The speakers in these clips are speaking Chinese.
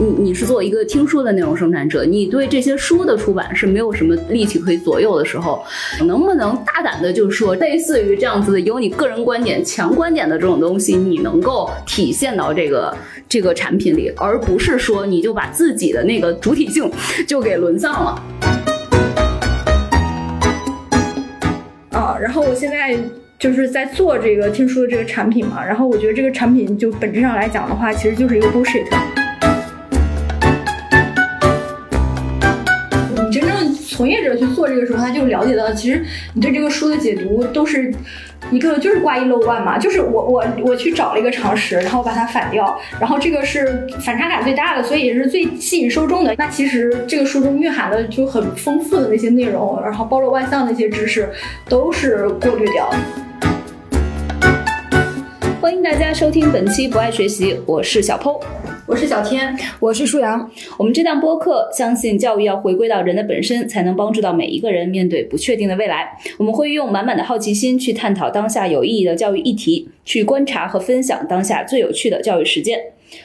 你你是作为一个听书的内容生产者，你对这些书的出版是没有什么力气可以左右的时候，能不能大胆的就是说，类似于这样子的有你个人观点、强观点的这种东西，你能够体现到这个这个产品里，而不是说你就把自己的那个主体性 就给沦丧了。啊，然后我现在。就是在做这个听书的这个产品嘛，然后我觉得这个产品就本质上来讲的话，其实就是一个 bullshit。从业者去做这个时候，他就了解到，其实你对这个书的解读都是一个就是挂一漏万嘛，就是我我我去找了一个常识，然后把它反掉，然后这个是反差感最大的，所以也是最吸引受众的。那其实这个书中蕴含的就很丰富的那些内容，然后包罗万象的那些知识，都是过滤掉。欢迎大家收听本期不爱学习，我是小 Po，我是小天，我是舒阳。我们这档播客相信教育要回归到人的本身，才能帮助到每一个人面对不确定的未来。我们会用满满的好奇心去探讨当下有意义的教育议题，去观察和分享当下最有趣的教育实践。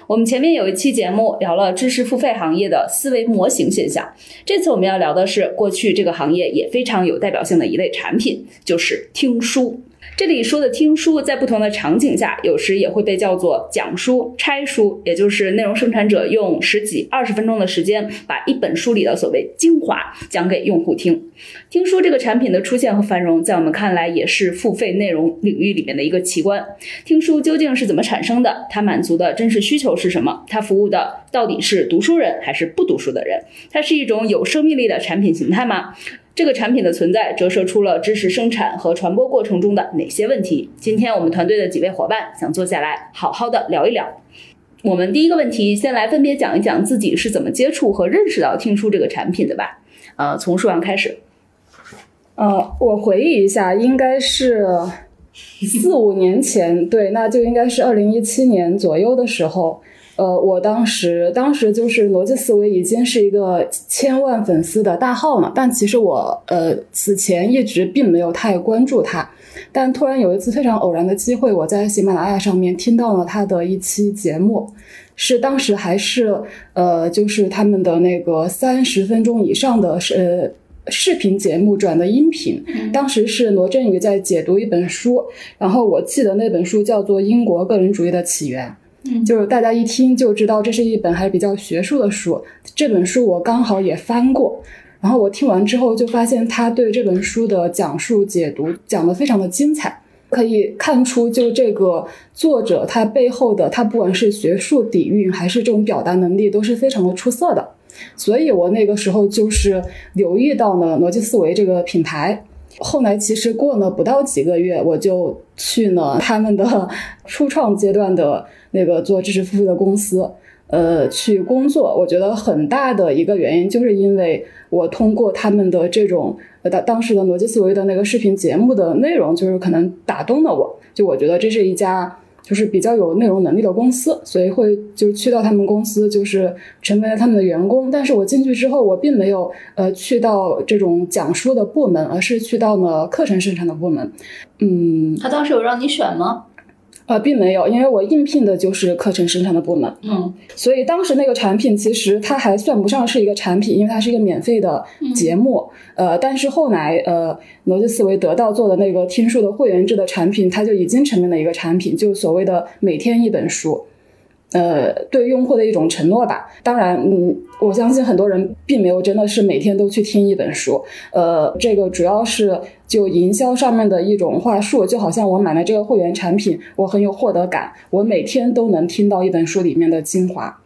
我们前面有一期节目聊了知识付费行业的思维模型现象，这次我们要聊的是过去这个行业也非常有代表性的一类产品，就是听书。这里说的听书，在不同的场景下，有时也会被叫做讲书、拆书，也就是内容生产者用十几、二十分钟的时间，把一本书里的所谓精华讲给用户听。听书这个产品的出现和繁荣，在我们看来也是付费内容领域里面的一个奇观。听书究竟是怎么产生的？它满足的真实需求是什么？它服务的到底是读书人还是不读书的人？它是一种有生命力的产品形态吗？这个产品的存在折射出了知识生产和传播过程中的哪些问题？今天我们团队的几位伙伴想坐下来好好的聊一聊。我们第一个问题，先来分别讲一讲自己是怎么接触和认识到听书这个产品的吧。呃，从舒阳开始。呃，我回忆一下，应该是四五年前，对，那就应该是二零一七年左右的时候。呃，我当时当时就是逻辑思维已经是一个千万粉丝的大号了，但其实我呃此前一直并没有太关注他，但突然有一次非常偶然的机会，我在喜马拉雅上面听到了他的一期节目，是当时还是呃就是他们的那个三十分钟以上的呃视频节目转的音频，当时是罗振宇在解读一本书，然后我记得那本书叫做《英国个人主义的起源》。就是大家一听就知道这是一本还比较学术的书。这本书我刚好也翻过，然后我听完之后就发现他对这本书的讲述解读讲得非常的精彩，可以看出就这个作者他背后的他不管是学术底蕴还是这种表达能力都是非常的出色的。所以我那个时候就是留意到了逻辑思维这个品牌。后来其实过了不到几个月，我就去了他们的初创阶段的那个做知识付费的公司，呃，去工作。我觉得很大的一个原因，就是因为我通过他们的这种呃当当时的逻辑思维的那个视频节目的内容，就是可能打动了我，就我觉得这是一家。就是比较有内容能力的公司，所以会就是去到他们公司，就是成为了他们的员工。但是我进去之后，我并没有呃去到这种讲书的部门，而是去到了课程生产的部门。嗯，他当时有让你选吗？呃，并没有，因为我应聘的就是课程生产的部门，嗯，所以当时那个产品其实它还算不上是一个产品，因为它是一个免费的节目，呃，但是后来呃，逻辑思维得到做的那个听书的会员制的产品，它就已经成为了一个产品，就所谓的每天一本书。呃，对用户的一种承诺吧。当然，嗯，我相信很多人并没有真的是每天都去听一本书。呃，这个主要是就营销上面的一种话术，就好像我买了这个会员产品，我很有获得感，我每天都能听到一本书里面的精华。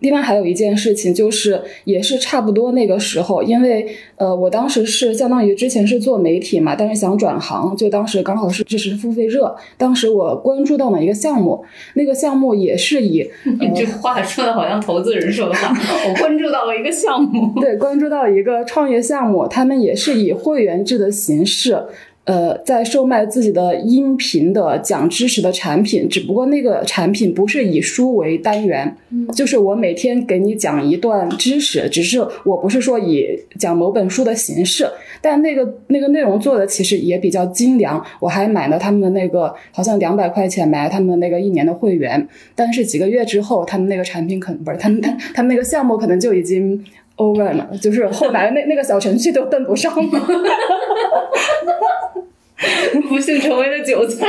另外还有一件事情，就是也是差不多那个时候，因为呃，我当时是相当于之前是做媒体嘛，但是想转行，就当时刚好是知识付费热，当时我关注到了一个项目，那个项目也是以 你这话说的好像投资人说的话，我关注到了一个项目，对，关注到一个创业项目，他们也是以会员制的形式。呃，在售卖自己的音频的讲知识的产品，只不过那个产品不是以书为单元，就是我每天给你讲一段知识，只是我不是说以讲某本书的形式，但那个那个内容做的其实也比较精良。我还买了他们的那个，好像两百块钱买了他们的那个一年的会员，但是几个月之后，他们那个产品可能不是他们他他们那个项目可能就已经 over 了，就是后来那那个小程序都登不上了。不幸成为了韭菜，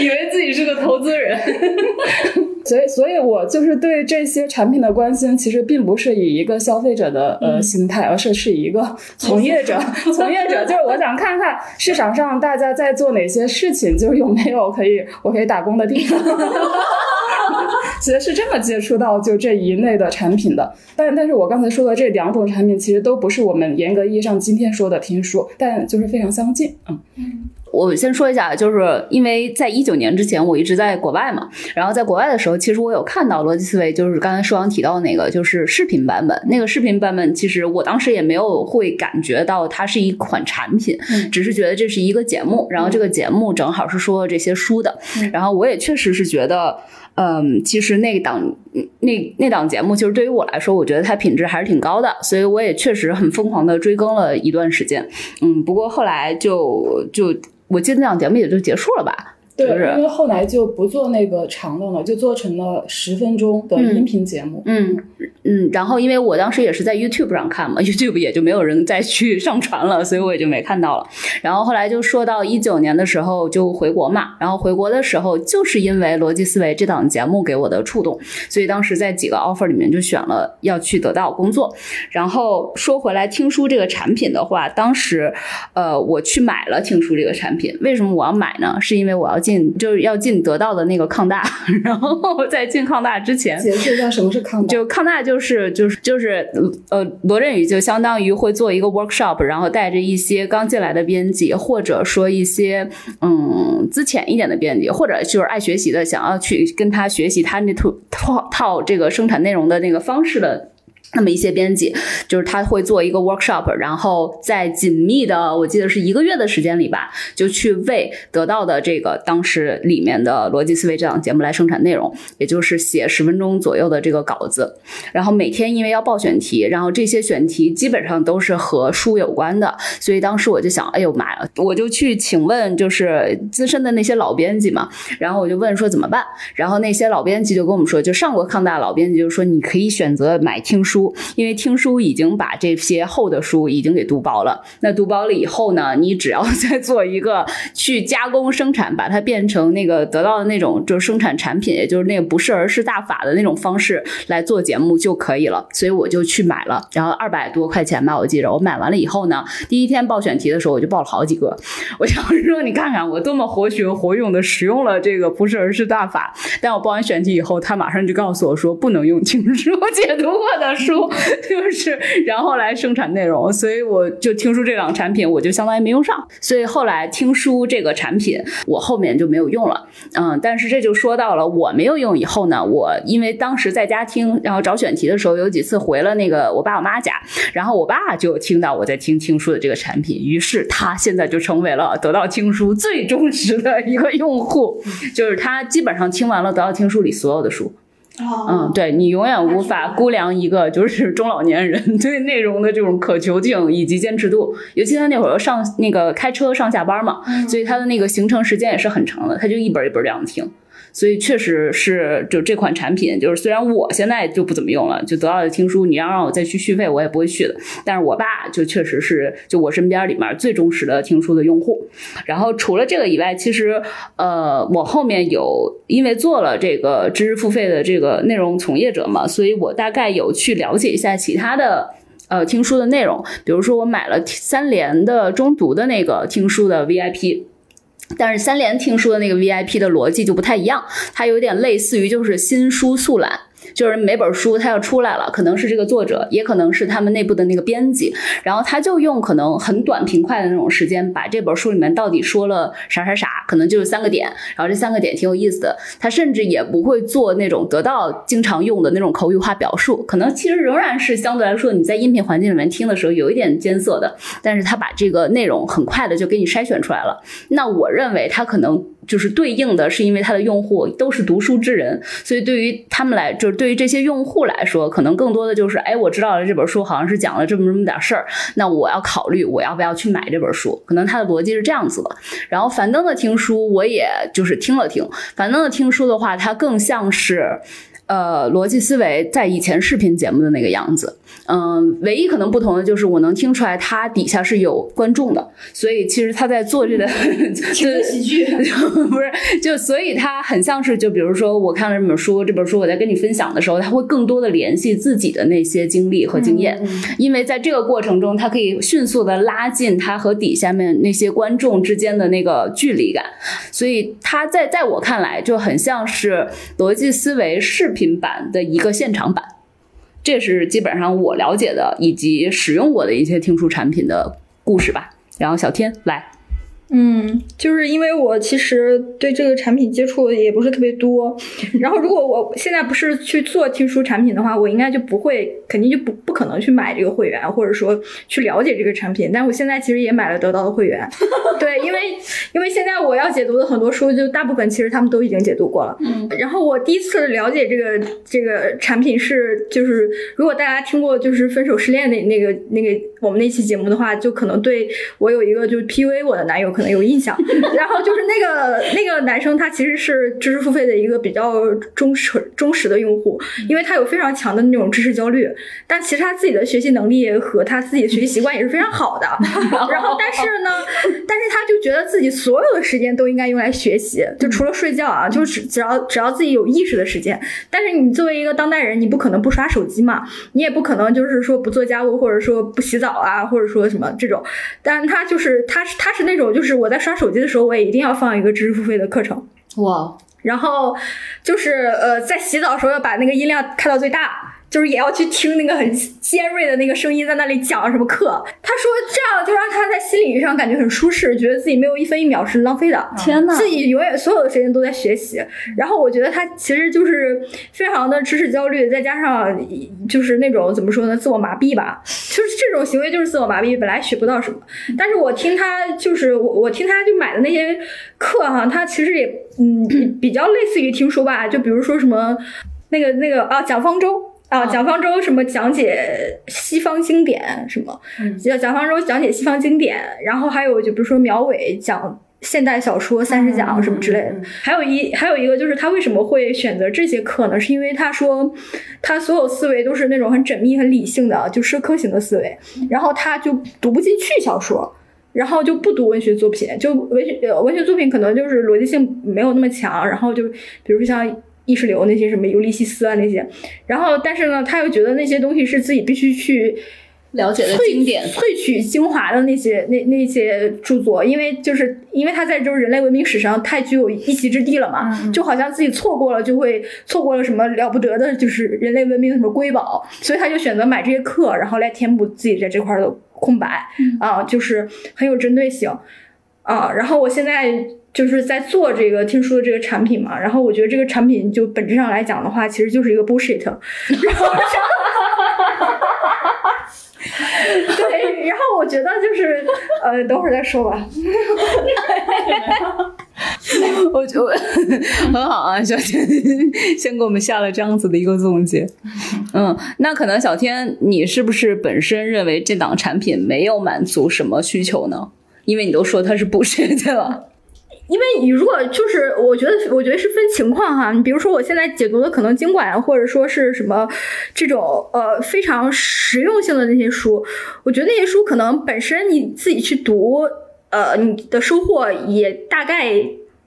以为自己是个投资人。所以，所以我就是对这些产品的关心，其实并不是以一个消费者的呃心态，而是是一个从业者。从业者就是我想看看市场上大家在做哪些事情，就是有没有可以我可以打工的地方。其实是这么接触到就这一类的产品的，但但是我刚才说的这两种产品，其实都不是我们严格意义上今天说的听书，但就是非常相近。嗯，我先说一下，就是因为在一九年之前，我一直在国外嘛，然后在国外的时候，其实我有看到逻辑思维，就是刚才舒阳提到那个，就是视频版本。那个视频版本，其实我当时也没有会感觉到它是一款产品，只是觉得这是一个节目，然后这个节目正好是说这些书的，然后我也确实是觉得。嗯，其实那档那那档节目，其实对于我来说，我觉得它品质还是挺高的，所以我也确实很疯狂的追更了一段时间。嗯，不过后来就就我记得那档节目也就结束了吧。对，因为后来就不做那个长的了，就做成了十分钟的音频节目。嗯嗯，然后因为我当时也是在 YouTube 上看嘛，YouTube 也就没有人再去上传了，所以我也就没看到了。然后后来就说到一九年的时候就回国嘛，然后回国的时候就是因为逻辑思维这档节目给我的触动，所以当时在几个 offer 里面就选了要去得到工作。然后说回来，听书这个产品的话，当时呃我去买了听书这个产品，为什么我要买呢？是因为我要。进就是要进得到的那个抗大，然后在进抗大之前，解释一下什么是抗大。就抗大就是就是就是呃，罗振宇就相当于会做一个 workshop，然后带着一些刚进来的编辑，或者说一些嗯资浅一点的编辑，或者就是爱学习的，想要去跟他学习他那套套套这个生产内容的那个方式的。那么一些编辑，就是他会做一个 workshop，然后在紧密的，我记得是一个月的时间里吧，就去为得到的这个当时里面的逻辑思维这档节目来生产内容，也就是写十分钟左右的这个稿子。然后每天因为要报选题，然后这些选题基本上都是和书有关的，所以当时我就想，哎呦妈呀，我就去请问就是资深的那些老编辑嘛，然后我就问说怎么办，然后那些老编辑就跟我们说，就上过康大老编辑就说你可以选择买听书。书，因为听书已经把这些厚的书已经给读薄了。那读薄了以后呢，你只要再做一个去加工生产，把它变成那个得到的那种就是生产产品，也就是那个不是儿是大法的那种方式来做节目就可以了。所以我就去买了，然后二百多块钱吧，我记着。我买完了以后呢，第一天报选题的时候我就报了好几个。我想说，你看看我多么活学活用的使用了这个不是儿是大法。但我报完选题以后，他马上就告诉我说不能用听书解读过的。书书 就是，然后来生产内容，所以我就听书这两个产品，我就相当于没用上。所以后来听书这个产品，我后面就没有用了。嗯，但是这就说到了我没有用以后呢，我因为当时在家听，然后找选题的时候，有几次回了那个我爸我妈家，然后我爸就听到我在听听书的这个产品，于是他现在就成为了得到听书最忠实的一个用户，就是他基本上听完了得到听书里所有的书。嗯，对你永远无法估量一个就是中老年人对内容的这种渴求性以及坚持度，尤其他那会儿上那个开车上下班嘛，所以他的那个行程时间也是很长的，他就一本一本这样听。所以确实是，就这款产品，就是虽然我现在就不怎么用了，就得到的听书，你要让我再去续费，我也不会续的。但是我爸就确实是，就我身边里面最忠实的听书的用户。然后除了这个以外，其实呃，我后面有因为做了这个知识付费的这个内容从业者嘛，所以我大概有去了解一下其他的呃听书的内容，比如说我买了三联的中读的那个听书的 VIP。但是三联听书的那个 VIP 的逻辑就不太一样，它有点类似于就是新书速览，就是每本书它要出来了，可能是这个作者，也可能是他们内部的那个编辑，然后他就用可能很短平快的那种时间，把这本书里面到底说了啥啥啥，可能就是三个点，然后这三个点挺有意思的。他甚至也不会做那种得到经常用的那种口语化表述，可能其实仍然是相对来说你在音频环境里面听的时候有一点艰涩的，但是他把这个内容很快的就给你筛选出来了。那我认为他可能。就是对应的是，因为他的用户都是读书之人，所以对于他们来，就是对于这些用户来说，可能更多的就是，哎，我知道了这本书好像是讲了这么这么点事儿，那我要考虑我要不要去买这本书，可能他的逻辑是这样子的。然后樊登的听书，我也就是听了听，樊登的听书的话，它更像是。呃，逻辑思维在以前视频节目的那个样子，嗯，唯一可能不同的就是我能听出来他底下是有观众的，所以其实他在做这个喜剧，不是就所以他很像是就比如说我看了这本书，这本书我在跟你分享的时候，他会更多的联系自己的那些经历和经验，因为在这个过程中，他可以迅速的拉近他和底下面那些观众之间的那个距离感，所以他在在我看来就很像是逻辑思维视。频版的一个现场版，这是基本上我了解的以及使用过的一些听书产品的故事吧。然后小天来。嗯，就是因为我其实对这个产品接触也不是特别多，然后如果我现在不是去做听书产品的话，我应该就不会，肯定就不不可能去买这个会员，或者说去了解这个产品。但我现在其实也买了得到的会员，对，因为因为现在我要解读的很多书，就大部分其实他们都已经解读过了。嗯，然后我第一次了解这个这个产品是，就是如果大家听过就是分手失恋那那个那个我们那期节目的话，就可能对我有一个就是 PUA 我的男友。可能有印象，然后就是那个那个男生，他其实是知识付费的一个比较忠实忠实的用户，因为他有非常强的那种知识焦虑，但其实他自己的学习能力和他自己的学习习惯也是非常好的。然后，但是呢，但是他就觉得自己所有的时间都应该用来学习，就除了睡觉啊，就只只要只要自己有意识的时间。但是你作为一个当代人，你不可能不刷手机嘛，你也不可能就是说不做家务，或者说不洗澡啊，或者说什么这种。但他就是他是他是那种就。是我在刷手机的时候，我也一定要放一个知识付费的课程。哇，然后就是呃，在洗澡的时候要把那个音量开到最大。就是也要去听那个很尖锐的那个声音在那里讲什么课。他说这样就让他在心理上感觉很舒适，觉得自己没有一分一秒是浪费的。天呐，自己永远所有的时间都在学习。然后我觉得他其实就是非常的知识焦虑，再加上就是那种怎么说呢，自我麻痹吧。就是这种行为就是自我麻痹，本来学不到什么。但是我听他就是我我听他就买的那些课哈，他其实也嗯比较类似于听书吧。就比如说什么那个那个啊蒋方舟。啊，蒋方舟什么讲解西方经典什么，蒋蒋方舟讲解西方经典，然后还有就比如说苗伟讲现代小说三十讲什么之类的，还有一还有一个就是他为什么会选择这些课呢？是因为他说他所有思维都是那种很缜密、很理性的，就社科型的思维，然后他就读不进去小说，然后就不读文学作品，就文学文学作品可能就是逻辑性没有那么强，然后就比如说像。意识流那些什么尤利西斯啊那些，然后但是呢，他又觉得那些东西是自己必须去了解的经典萃取精华的那些那那些著作，因为就是因为他在就是人类文明史上太具有一席之地了嘛，就好像自己错过了就会错过了什么了不得的，就是人类文明的什么瑰宝，所以他就选择买这些课，然后来填补自己在这块的空白啊，就是很有针对性。啊，然后我现在。就是在做这个听书的这个产品嘛，然后我觉得这个产品就本质上来讲的话，其实就是一个 bullshit。然后，对，然后我觉得就是呃，等会儿再说吧。我觉得很好啊，小天先给我们下了这样子的一个总结。嗯，那可能小天，你是不是本身认为这档产品没有满足什么需求呢？因为你都说它是 bullshit 了。因为你如果就是，我觉得我觉得是分情况哈。你比如说，我现在解读的可能经管啊或者说是什么这种呃非常实用性的那些书，我觉得那些书可能本身你自己去读，呃，你的收获也大概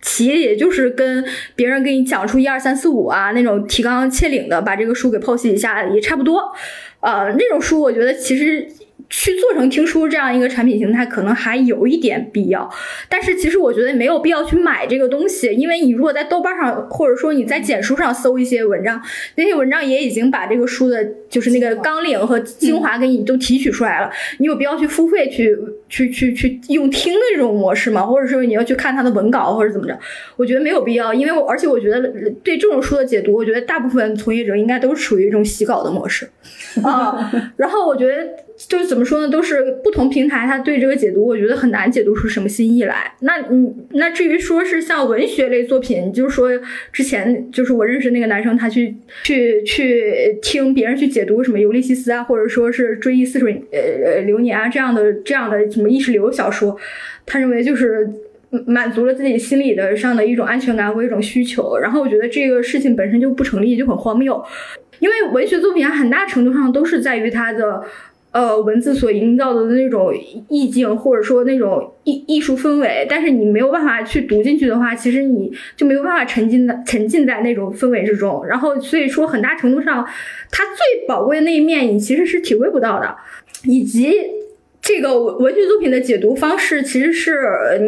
其也就是跟别人给你讲出一二三四五啊那种提纲挈领的把这个书给剖析一下也差不多。呃，那种书我觉得其实。去做成听书这样一个产品形态，可能还有一点必要。但是其实我觉得没有必要去买这个东西，因为你如果在豆瓣上，或者说你在简书上搜一些文章，那些文章也已经把这个书的，就是那个纲领和精华给你都提取出来了。你有必要去付费去去去去用听的这种模式嘛？或者说你要去看他的文稿或者怎么着？我觉得没有必要，因为我而且我觉得对这种书的解读，我觉得大部分从业者应该都是属于一种洗稿的模式啊。然后我觉得。就是怎么说呢？都是不同平台，他对这个解读，我觉得很难解读出什么新意来。那你那至于说是像文学类作品，就是说之前就是我认识那个男生，他去去去听别人去解读什么《尤利西斯》啊，或者说是《追忆似水呃呃流年》啊这样的这样的什么意识流小说，他认为就是满足了自己心理的上的一种安全感或一种需求。然后我觉得这个事情本身就不成立，就很荒谬。因为文学作品很大程度上都是在于它的。呃，文字所营造的那种意境，或者说那种艺艺术氛围，但是你没有办法去读进去的话，其实你就没有办法沉浸在沉浸在那种氛围之中。然后，所以说很大程度上，它最宝贵的那一面，你其实是体会不到的，以及。这个文学作品的解读方式，其实是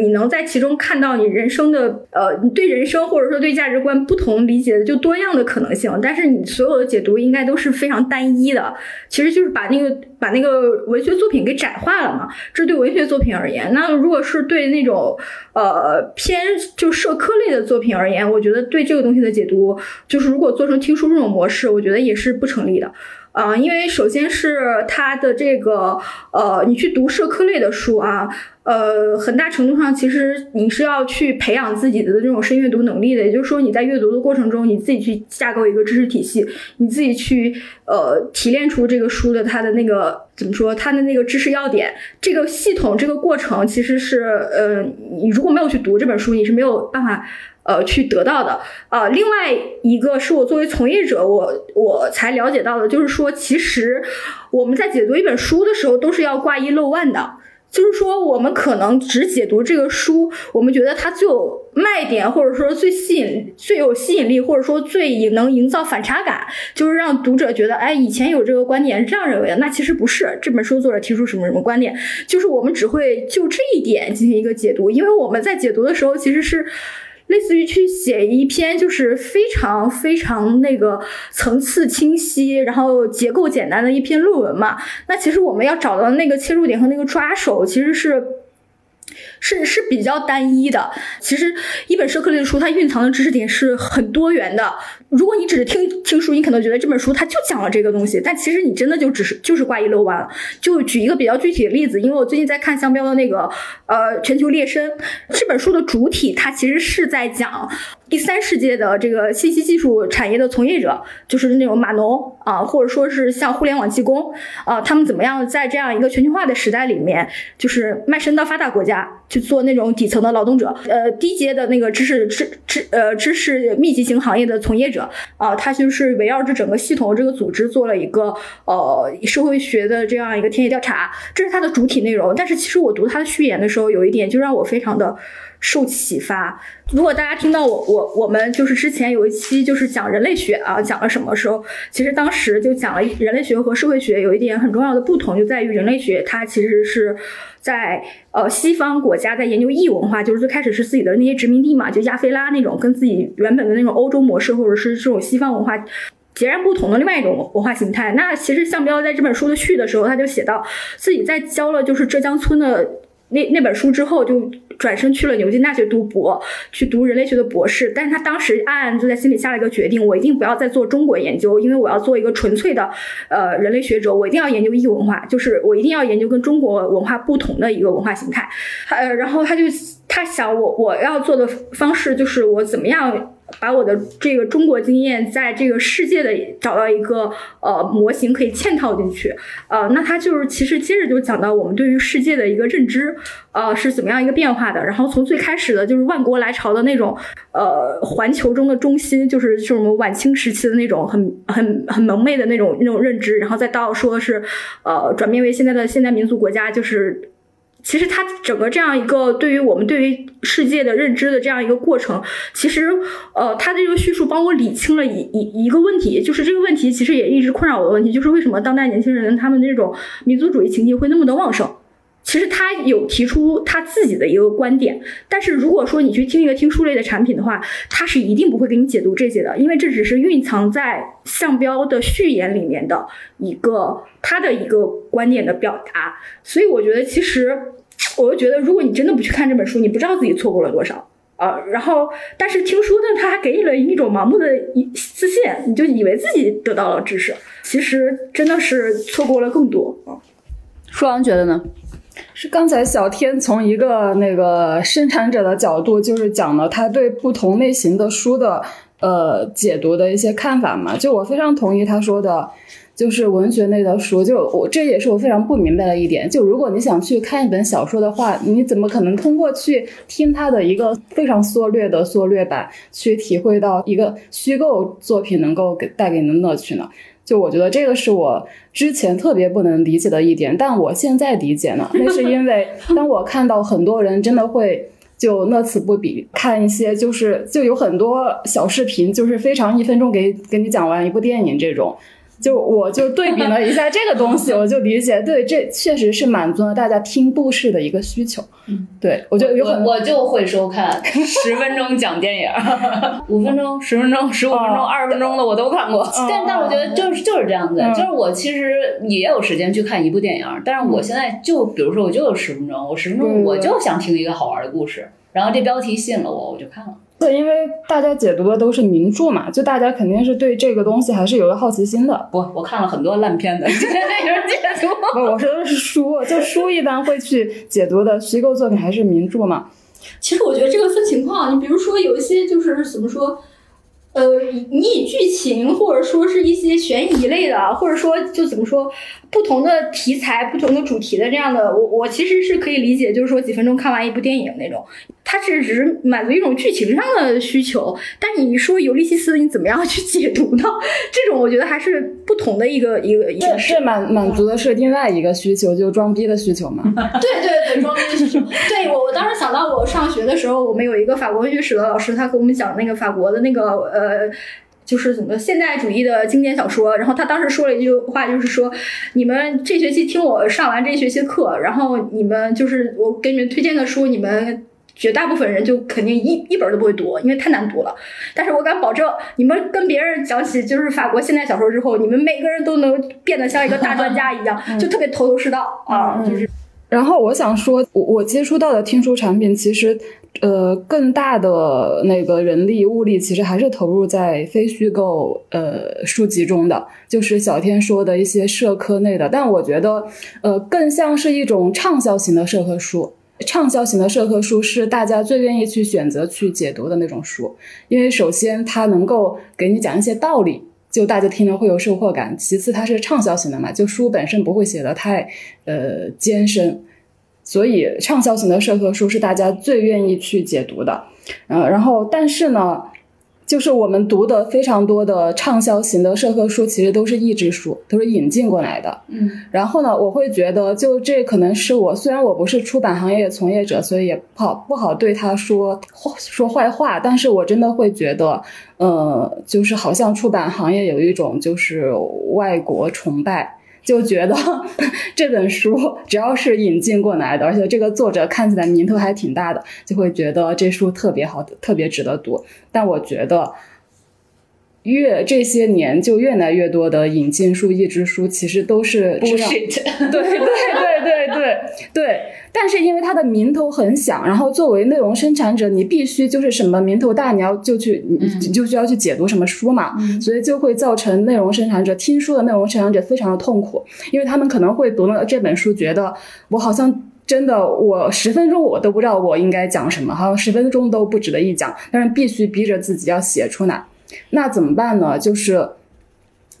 你能在其中看到你人生的，呃，你对人生或者说对价值观不同理解的就多样的可能性。但是你所有的解读应该都是非常单一的，其实就是把那个把那个文学作品给窄化了嘛。这对文学作品而言，那如果是对那种呃偏就社科类的作品而言，我觉得对这个东西的解读，就是如果做成听书这种模式，我觉得也是不成立的。啊，因为首先是它的这个，呃，你去读社科类的书啊，呃，很大程度上其实你是要去培养自己的这种深阅读能力的。也就是说，你在阅读的过程中，你自己去架构一个知识体系，你自己去呃提炼出这个书的它的那个怎么说，它的那个知识要点，这个系统这个过程其实是呃，你如果没有去读这本书，你是没有办法。呃，去得到的，呃，另外一个是我作为从业者，我我才了解到的，就是说，其实我们在解读一本书的时候，都是要挂一漏万的，就是说，我们可能只解读这个书，我们觉得它最有卖点，或者说最吸引、最有吸引力，或者说最能营造反差感，就是让读者觉得，哎，以前有这个观点是这样认为的，那其实不是，这本书作者提出什么什么观点，就是我们只会就这一点进行一个解读，因为我们在解读的时候其实是。类似于去写一篇就是非常非常那个层次清晰，然后结构简单的一篇论文嘛。那其实我们要找到那个切入点和那个抓手，其实是。是是比较单一的。其实一本社科类的书，它蕴藏的知识点是很多元的。如果你只是听听书，你可能觉得这本书它就讲了这个东西，但其实你真的就只是就是挂一漏万了。就举一个比较具体的例子，因为我最近在看香标的那个呃全球猎申这本书的主体，它其实是在讲。第三世界的这个信息技术产业的从业者，就是那种码农啊，或者说是像互联网技工啊，他们怎么样在这样一个全球化的时代里面，就是卖身到发达国家去做那种底层的劳动者，呃，低阶的那个知识知知呃知识密集型行业的从业者啊，他就是围绕着整个系统这个组织做了一个呃社会学的这样一个田野调查，这是它的主体内容。但是其实我读它的序言的时候，有一点就让我非常的。受启发。如果大家听到我我我们就是之前有一期就是讲人类学啊，讲了什么时候？其实当时就讲了人类学和社会学有一点很重要的不同，就在于人类学它其实是在呃西方国家在研究异文化，就是最开始是自己的那些殖民地嘛，就亚非拉那种跟自己原本的那种欧洲模式或者是这种西方文化截然不同的另外一种文化形态。那其实向彪在这本书的序的时候，他就写到自己在教了就是浙江村的。那那本书之后，就转身去了牛津大学读博，去读人类学的博士。但是他当时暗暗就在心里下了一个决定：我一定不要再做中国研究，因为我要做一个纯粹的，呃，人类学者。我一定要研究异文化，就是我一定要研究跟中国文化不同的一个文化形态。呃，然后他就他想，我我要做的方式就是我怎么样。把我的这个中国经验在这个世界的找到一个呃模型可以嵌套进去，呃，那他就是其实接着就讲到我们对于世界的一个认知，呃，是怎么样一个变化的。然后从最开始的就是万国来朝的那种呃环球中的中心，就是就是我们晚清时期的那种很很很蒙昧的那种那种认知，然后再到说是呃转变为现在的现代民族国家，就是。其实它整个这样一个对于我们对于世界的认知的这样一个过程，其实呃，它的这个叙述帮我理清了一一一个问题，就是这个问题其实也一直困扰我的问题，就是为什么当代年轻人他们这种民族主义情绪会那么的旺盛？其实他有提出他自己的一个观点，但是如果说你去听一个听书类的产品的话，他是一定不会给你解读这些的，因为这只是蕴藏在项标的序言里面的一个他的一个观点的表达。所以我觉得，其实我就觉得，如果你真的不去看这本书，你不知道自己错过了多少啊。然后，但是听书呢，他还给你了一种盲目的一自信，你就以为自己得到了知识，其实真的是错过了更多啊。舒昂觉得呢？是刚才小天从一个那个生产者的角度，就是讲了他对不同类型的书的呃解读的一些看法嘛。就我非常同意他说的，就是文学类的书，就我这也是我非常不明白的一点。就如果你想去看一本小说的话，你怎么可能通过去听它的一个非常缩略的缩略版，去体会到一个虚构作品能够给带给你的乐趣呢？就我觉得这个是我之前特别不能理解的一点，但我现在理解了。那是因为 当我看到很多人真的会就乐此不疲看一些，就是就有很多小视频，就是非常一分钟给给你讲完一部电影这种。就我就对比了一下这个东西，我就理解，对，这确实是满足了大家听故事的一个需求。嗯，对我就有很我就会收看十分钟讲电影，五分钟、十分钟、十五分钟、二十分钟的我都看过。但但我觉得就是就是这样子，就是我其实也有时间去看一部电影，但是我现在就比如说我就有十分钟，我十分钟我就想听一个好玩的故事，然后这标题吸引了我，我就看了。对，因为大家解读的都是名著嘛，就大家肯定是对这个东西还是有了好奇心的。不，我看了很多烂片的，解读。不，我说的是书，就书一般会去解读的虚构作品还是名著嘛？其实我觉得这个分情况，你比如说有一些就是怎么说？呃，你以剧情或者说是一些悬疑类的，或者说就怎么说，不同的题材、不同的主题的这样的，我我其实是可以理解，就是说几分钟看完一部电影那种，它是只是满足一种剧情上的需求。但你说尤利西斯，你怎么样去解读呢？这种我觉得还是不同的一个一个一个。是满满足的是另外一个需求，就装逼的需求嘛？对对对，装逼的需求。对我我当时想到我上学的时候，我们有一个法国文学史的老师，他给我们讲那个法国的那个呃。呃，就是怎么现代主义的经典小说，然后他当时说了一句话，就是说，你们这学期听我上完这一学期课，然后你们就是我给你们推荐的书，你们绝大部分人就肯定一一本都不会读，因为太难读了。但是我敢保证，你们跟别人讲起就是法国现代小说之后，你们每个人都能变得像一个大专家一样，就特别头头是道啊，就是。然后我想说，我我接触到的听书产品，其实，呃，更大的那个人力物力，其实还是投入在非虚构呃书籍中的，就是小天说的一些社科类的。但我觉得，呃，更像是一种畅销型的社科书。畅销型的社科书是大家最愿意去选择去解读的那种书，因为首先它能够给你讲一些道理。就大家听了会有收获感。其次，它是畅销型的嘛，就书本身不会写的太呃艰深，所以畅销型的社科书是大家最愿意去解读的。呃，然后但是呢。就是我们读的非常多的畅销型的社科书，其实都是译制书，都是引进过来的。嗯，然后呢，我会觉得，就这可能是我虽然我不是出版行业从业者，所以也不好不好对他说说坏话，但是我真的会觉得，呃，就是好像出版行业有一种就是外国崇拜。就觉得 这本书只要是引进过来的，而且这个作者看起来名头还挺大的，就会觉得这书特别好，特别值得读。但我觉得。越这些年就越来越多的引进书、译制书，其实都是对对对对对对对。但是因为它的名头很响，然后作为内容生产者，你必须就是什么名头大，你要就去你就需要去解读什么书嘛，所以就会造成内容生产者听书的内容生产者非常的痛苦，因为他们可能会读了这本书，觉得我好像真的我十分钟我都不知道我应该讲什么，好像十分钟都不值得一讲，但是必须逼着自己要写出来。那怎么办呢？就是，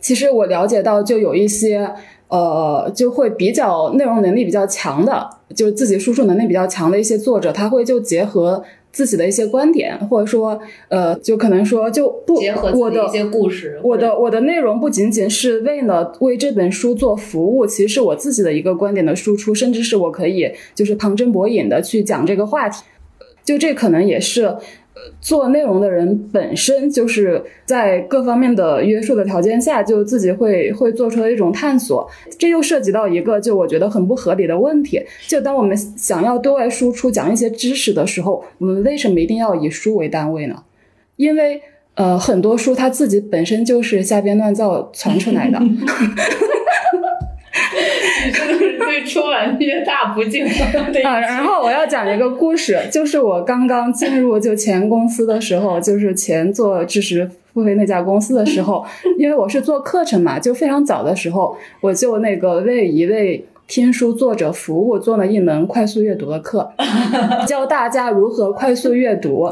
其实我了解到，就有一些呃，就会比较内容能力比较强的，就是自己输出能力比较强的一些作者，他会就结合自己的一些观点，或者说呃，就可能说就不结合我的一些故事，我的我的内容不仅仅是为了为这本书做服务，其实是我自己的一个观点的输出，甚至是我可以就是旁征博引的去讲这个话题，就这可能也是。做内容的人本身就是在各方面的约束的条件下，就自己会会做出一种探索。这又涉及到一个就我觉得很不合理的问题：就当我们想要对外输出讲一些知识的时候，我们为什么一定要以书为单位呢？因为呃，很多书它自己本身就是瞎编乱造传出来的。对出版越大不敬啊！然后我要讲一个故事，就是我刚刚进入就前公司的时候，就是前做知识付费那家公司的时候，因为我是做课程嘛，就非常早的时候，我就那个为一位听书作者服务，做了一门快速阅读的课，教大家如何快速阅读。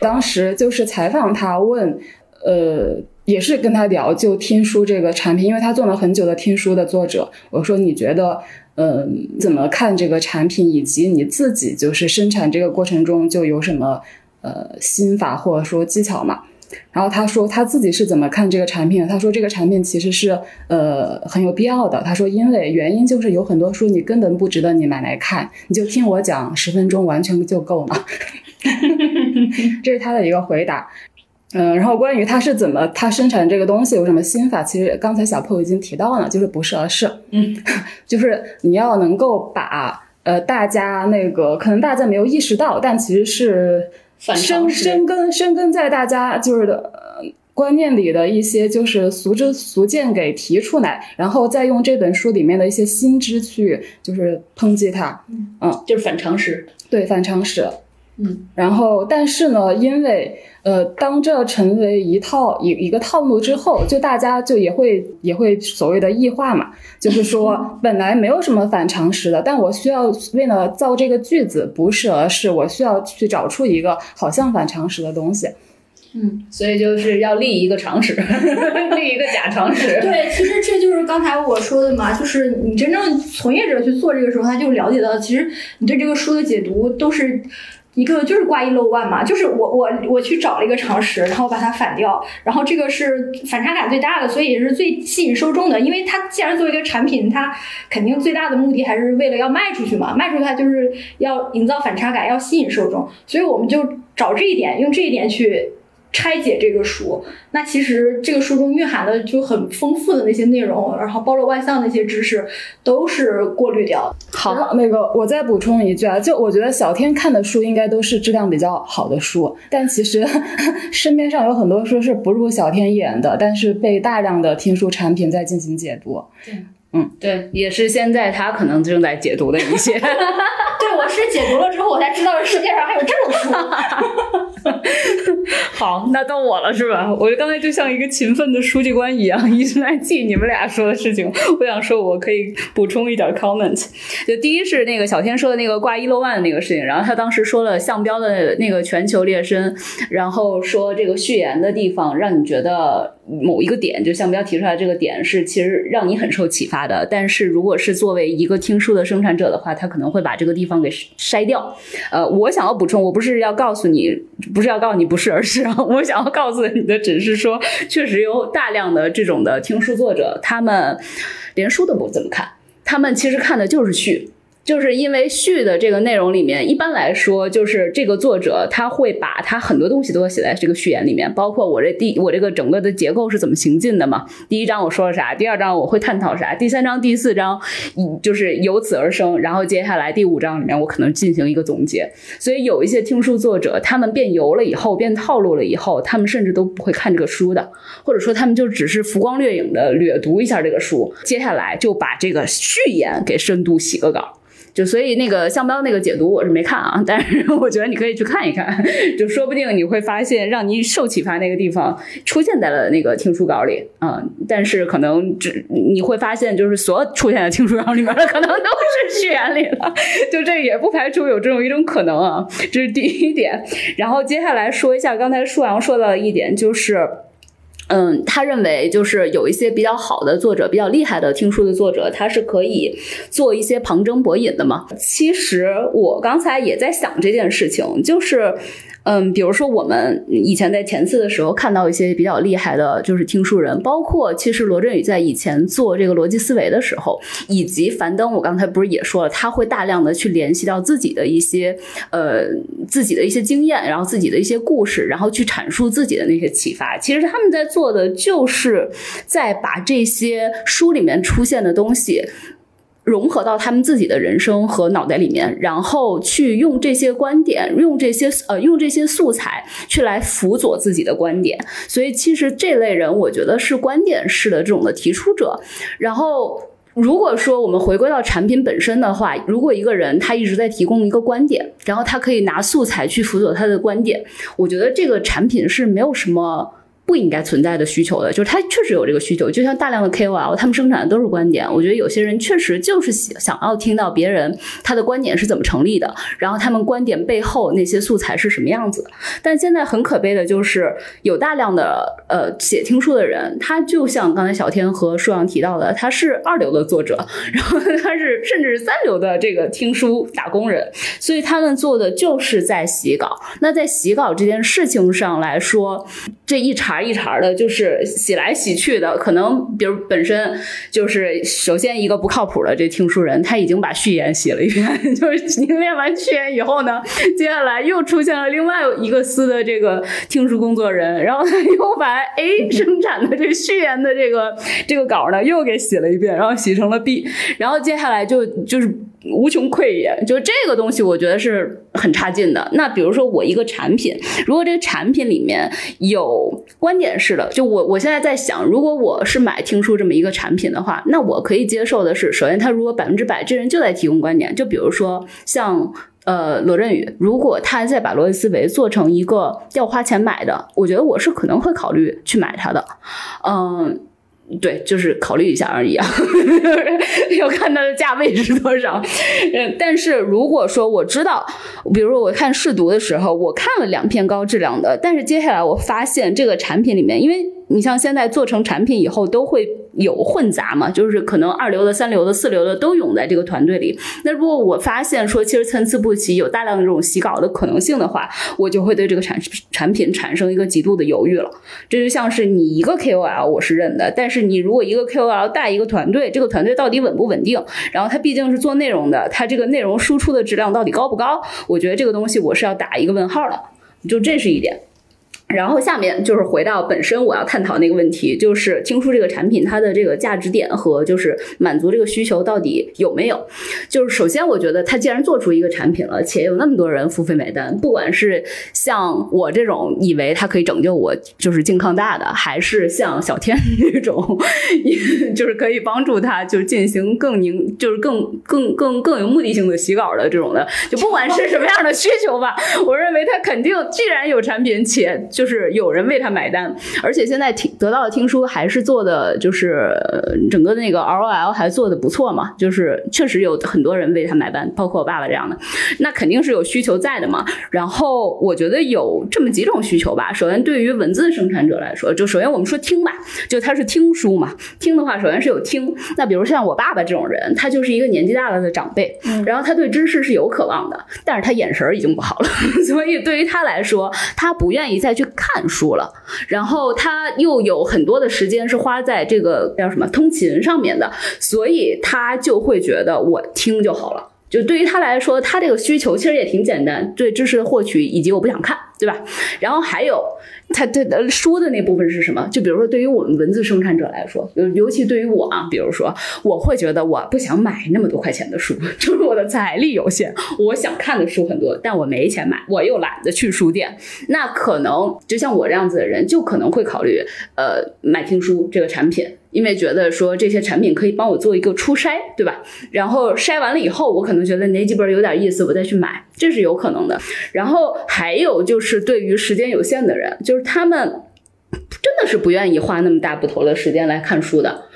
当时就是采访他，问呃。也是跟他聊，就听书这个产品，因为他做了很久的听书的作者。我说你觉得，嗯，怎么看这个产品，以及你自己就是生产这个过程中就有什么呃心法或者说技巧嘛？然后他说他自己是怎么看这个产品的？他说这个产品其实是呃很有必要的。他说因为原因就是有很多书你根本不值得你买来看，你就听我讲十分钟完全就够了。这是他的一个回答。嗯，然后关于他是怎么他生产这个东西有什么心法，其实刚才小破已经提到了，就是不是而是，嗯，就是你要能够把呃大家那个可能大家没有意识到，但其实是深深根深根在大家就是呃观念里的一些就是俗知俗见给提出来，然后再用这本书里面的一些新知去就是抨击它，嗯，就是反常识，对反常识。嗯，然后，但是呢，因为呃，当这成为一套一一个套路之后，就大家就也会也会所谓的异化嘛，就是说 本来没有什么反常识的，但我需要为了造这个句子，不是而是我需要去找出一个好像反常识的东西。嗯，所以就是要立一个常识，立一个假常识。对，其实这就是刚才我说的嘛，就是你真正从业者去做这个时候，他就了解到，其实你对这个书的解读都是。一个就是挂一漏万嘛，就是我我我去找了一个常识，然后把它反掉，然后这个是反差感最大的，所以也是最吸引受众的。因为它既然作为一个产品，它肯定最大的目的还是为了要卖出去嘛，卖出去它就是要营造反差感，要吸引受众，所以我们就找这一点，用这一点去。拆解这个书，那其实这个书中蕴含的就很丰富的那些内容，然后包罗万象的那些知识，都是过滤掉。好，那个我再补充一句啊，就我觉得小天看的书应该都是质量比较好的书，但其实身边上有很多书是不入小天眼的，但是被大量的听书产品在进行解读。对，嗯，对，也是现在他可能正在解读的一些。对，我是解读了之后，我才知道世界上还有这种书。好，那到我了是吧？我刚才就像一个勤奋的书记官一样，一直在记你们俩说的事情。我想说，我可以补充一点 comment。就第一是那个小天说的那个挂一漏万的那个事情，然后他当时说了项标的那个全球裂身，然后说这个序言的地方让你觉得某一个点，就项标提出来这个点是其实让你很受启发的。但是如果是作为一个听书的生产者的话，他可能会把这个地方给筛掉。呃，我想要补充，我不是要告诉你。不是要告诉你不是，而是我想要告诉你的，只是说，确实有大量的这种的听书作者，他们连书都不怎么看，他们其实看的就是序。就是因为序的这个内容里面，一般来说，就是这个作者他会把他很多东西都写在这个序言里面，包括我这第我这个整个的结构是怎么行进的嘛。第一章我说了啥，第二章我会探讨啥，第三章、第四章，就是由此而生。然后接下来第五章里面，我可能进行一个总结。所以有一些听书作者，他们变油了以后，变套路了以后，他们甚至都不会看这个书的，或者说他们就只是浮光掠影的略读一下这个书，接下来就把这个序言给深度洗个稿。就所以那个项标那个解读我是没看啊，但是我觉得你可以去看一看，就说不定你会发现让你受启发那个地方出现在了那个听书稿里啊，但是可能只你会发现就是所有出现在听书稿里面的可能都是序言里了，就这也不排除有这种一种可能啊，这是第一点。然后接下来说一下刚才舒阳说到的一点就是。嗯，他认为就是有一些比较好的作者，比较厉害的听书的作者，他是可以做一些旁征博引的嘛。其实我刚才也在想这件事情，就是。嗯，比如说我们以前在前次的时候看到一些比较厉害的，就是听书人，包括其实罗振宇在以前做这个逻辑思维的时候，以及樊登，我刚才不是也说了，他会大量的去联系到自己的一些呃自己的一些经验，然后自己的一些故事，然后去阐述自己的那些启发。其实他们在做的就是在把这些书里面出现的东西。融合到他们自己的人生和脑袋里面，然后去用这些观点，用这些呃，用这些素材去来辅佐自己的观点。所以，其实这类人，我觉得是观点式的这种的提出者。然后，如果说我们回归到产品本身的话，如果一个人他一直在提供一个观点，然后他可以拿素材去辅佐他的观点，我觉得这个产品是没有什么。不应该存在的需求的，就是他确实有这个需求。就像大量的 KOL，他们生产的都是观点。我觉得有些人确实就是想想要听到别人他的观点是怎么成立的，然后他们观点背后那些素材是什么样子的。但现在很可悲的就是，有大量的呃写听书的人，他就像刚才小天和舒阳提到的，他是二流的作者，然后他是甚至是三流的这个听书打工人，所以他们做的就是在洗稿。那在洗稿这件事情上来说，这一茬。一茬的，就是洗来洗去的，可能比如本身就是首先一个不靠谱的这听书人，他已经把序言洗了一遍，就是凝练完序言以后呢，接下来又出现了另外一个司的这个听书工作人，然后他又把 A 生产的这序言的这个这个稿呢又给洗了一遍，然后洗成了 B，然后接下来就就是。无穷匮也，就这个东西，我觉得是很差劲的。那比如说我一个产品，如果这个产品里面有观点式的，就我我现在在想，如果我是买听书这么一个产品的话，那我可以接受的是，首先他如果百分之百这人就在提供观点，就比如说像呃罗振宇，如果他在把罗辑思维做成一个要花钱买的，我觉得我是可能会考虑去买它的，嗯。对，就是考虑一下而已啊，要看它的价位是多少。但是如果说我知道，比如说我看试读的时候，我看了两篇高质量的，但是接下来我发现这个产品里面，因为。你像现在做成产品以后都会有混杂嘛，就是可能二流的、三流的、四流的都涌在这个团队里。那如果我发现说其实参差不齐，有大量的这种洗稿的可能性的话，我就会对这个产产品产生一个极度的犹豫了。这就像是你一个 KOL 我是认的，但是你如果一个 KOL 带一个团队，这个团队到底稳不稳定？然后他毕竟是做内容的，他这个内容输出的质量到底高不高？我觉得这个东西我是要打一个问号的。就这是一点。然后下面就是回到本身我要探讨那个问题，就是听书这个产品它的这个价值点和就是满足这个需求到底有没有？就是首先我觉得它既然做出一个产品了，且有那么多人付费买单，不管是像我这种以为它可以拯救我就是健康大的，还是像小天那种，就是可以帮助他就进行更凝就是更更更更有目的性的洗稿的这种的，就不管是什么样的需求吧，我认为它肯定既然有产品且。就是有人为他买单，而且现在听得到的听书还是做的，就是整个的那个 R O L 还做的不错嘛，就是确实有很多人为他买单，包括我爸爸这样的，那肯定是有需求在的嘛。然后我觉得有这么几种需求吧。首先，对于文字生产者来说，就首先我们说听吧，就他是听书嘛，听的话首先是有听。那比如像我爸爸这种人，他就是一个年纪大了的长辈，然后他对知识是有渴望的，但是他眼神已经不好了，所以对于他来说，他不愿意再去。看书了，然后他又有很多的时间是花在这个叫什么通勤上面的，所以他就会觉得我听就好了。就对于他来说，他这个需求其实也挺简单，对知识的获取以及我不想看，对吧？然后还有。他他说的那部分是什么？就比如说，对于我们文字生产者来说，尤尤其对于我啊，比如说，我会觉得我不想买那么多块钱的书，就是我的财力有限，我想看的书很多，但我没钱买，我又懒得去书店。那可能就像我这样子的人，就可能会考虑呃买听书这个产品。因为觉得说这些产品可以帮我做一个初筛，对吧？然后筛完了以后，我可能觉得哪几本有点意思，我再去买，这是有可能的。然后还有就是对于时间有限的人，就是他们真的是不愿意花那么大不头的时间来看书的。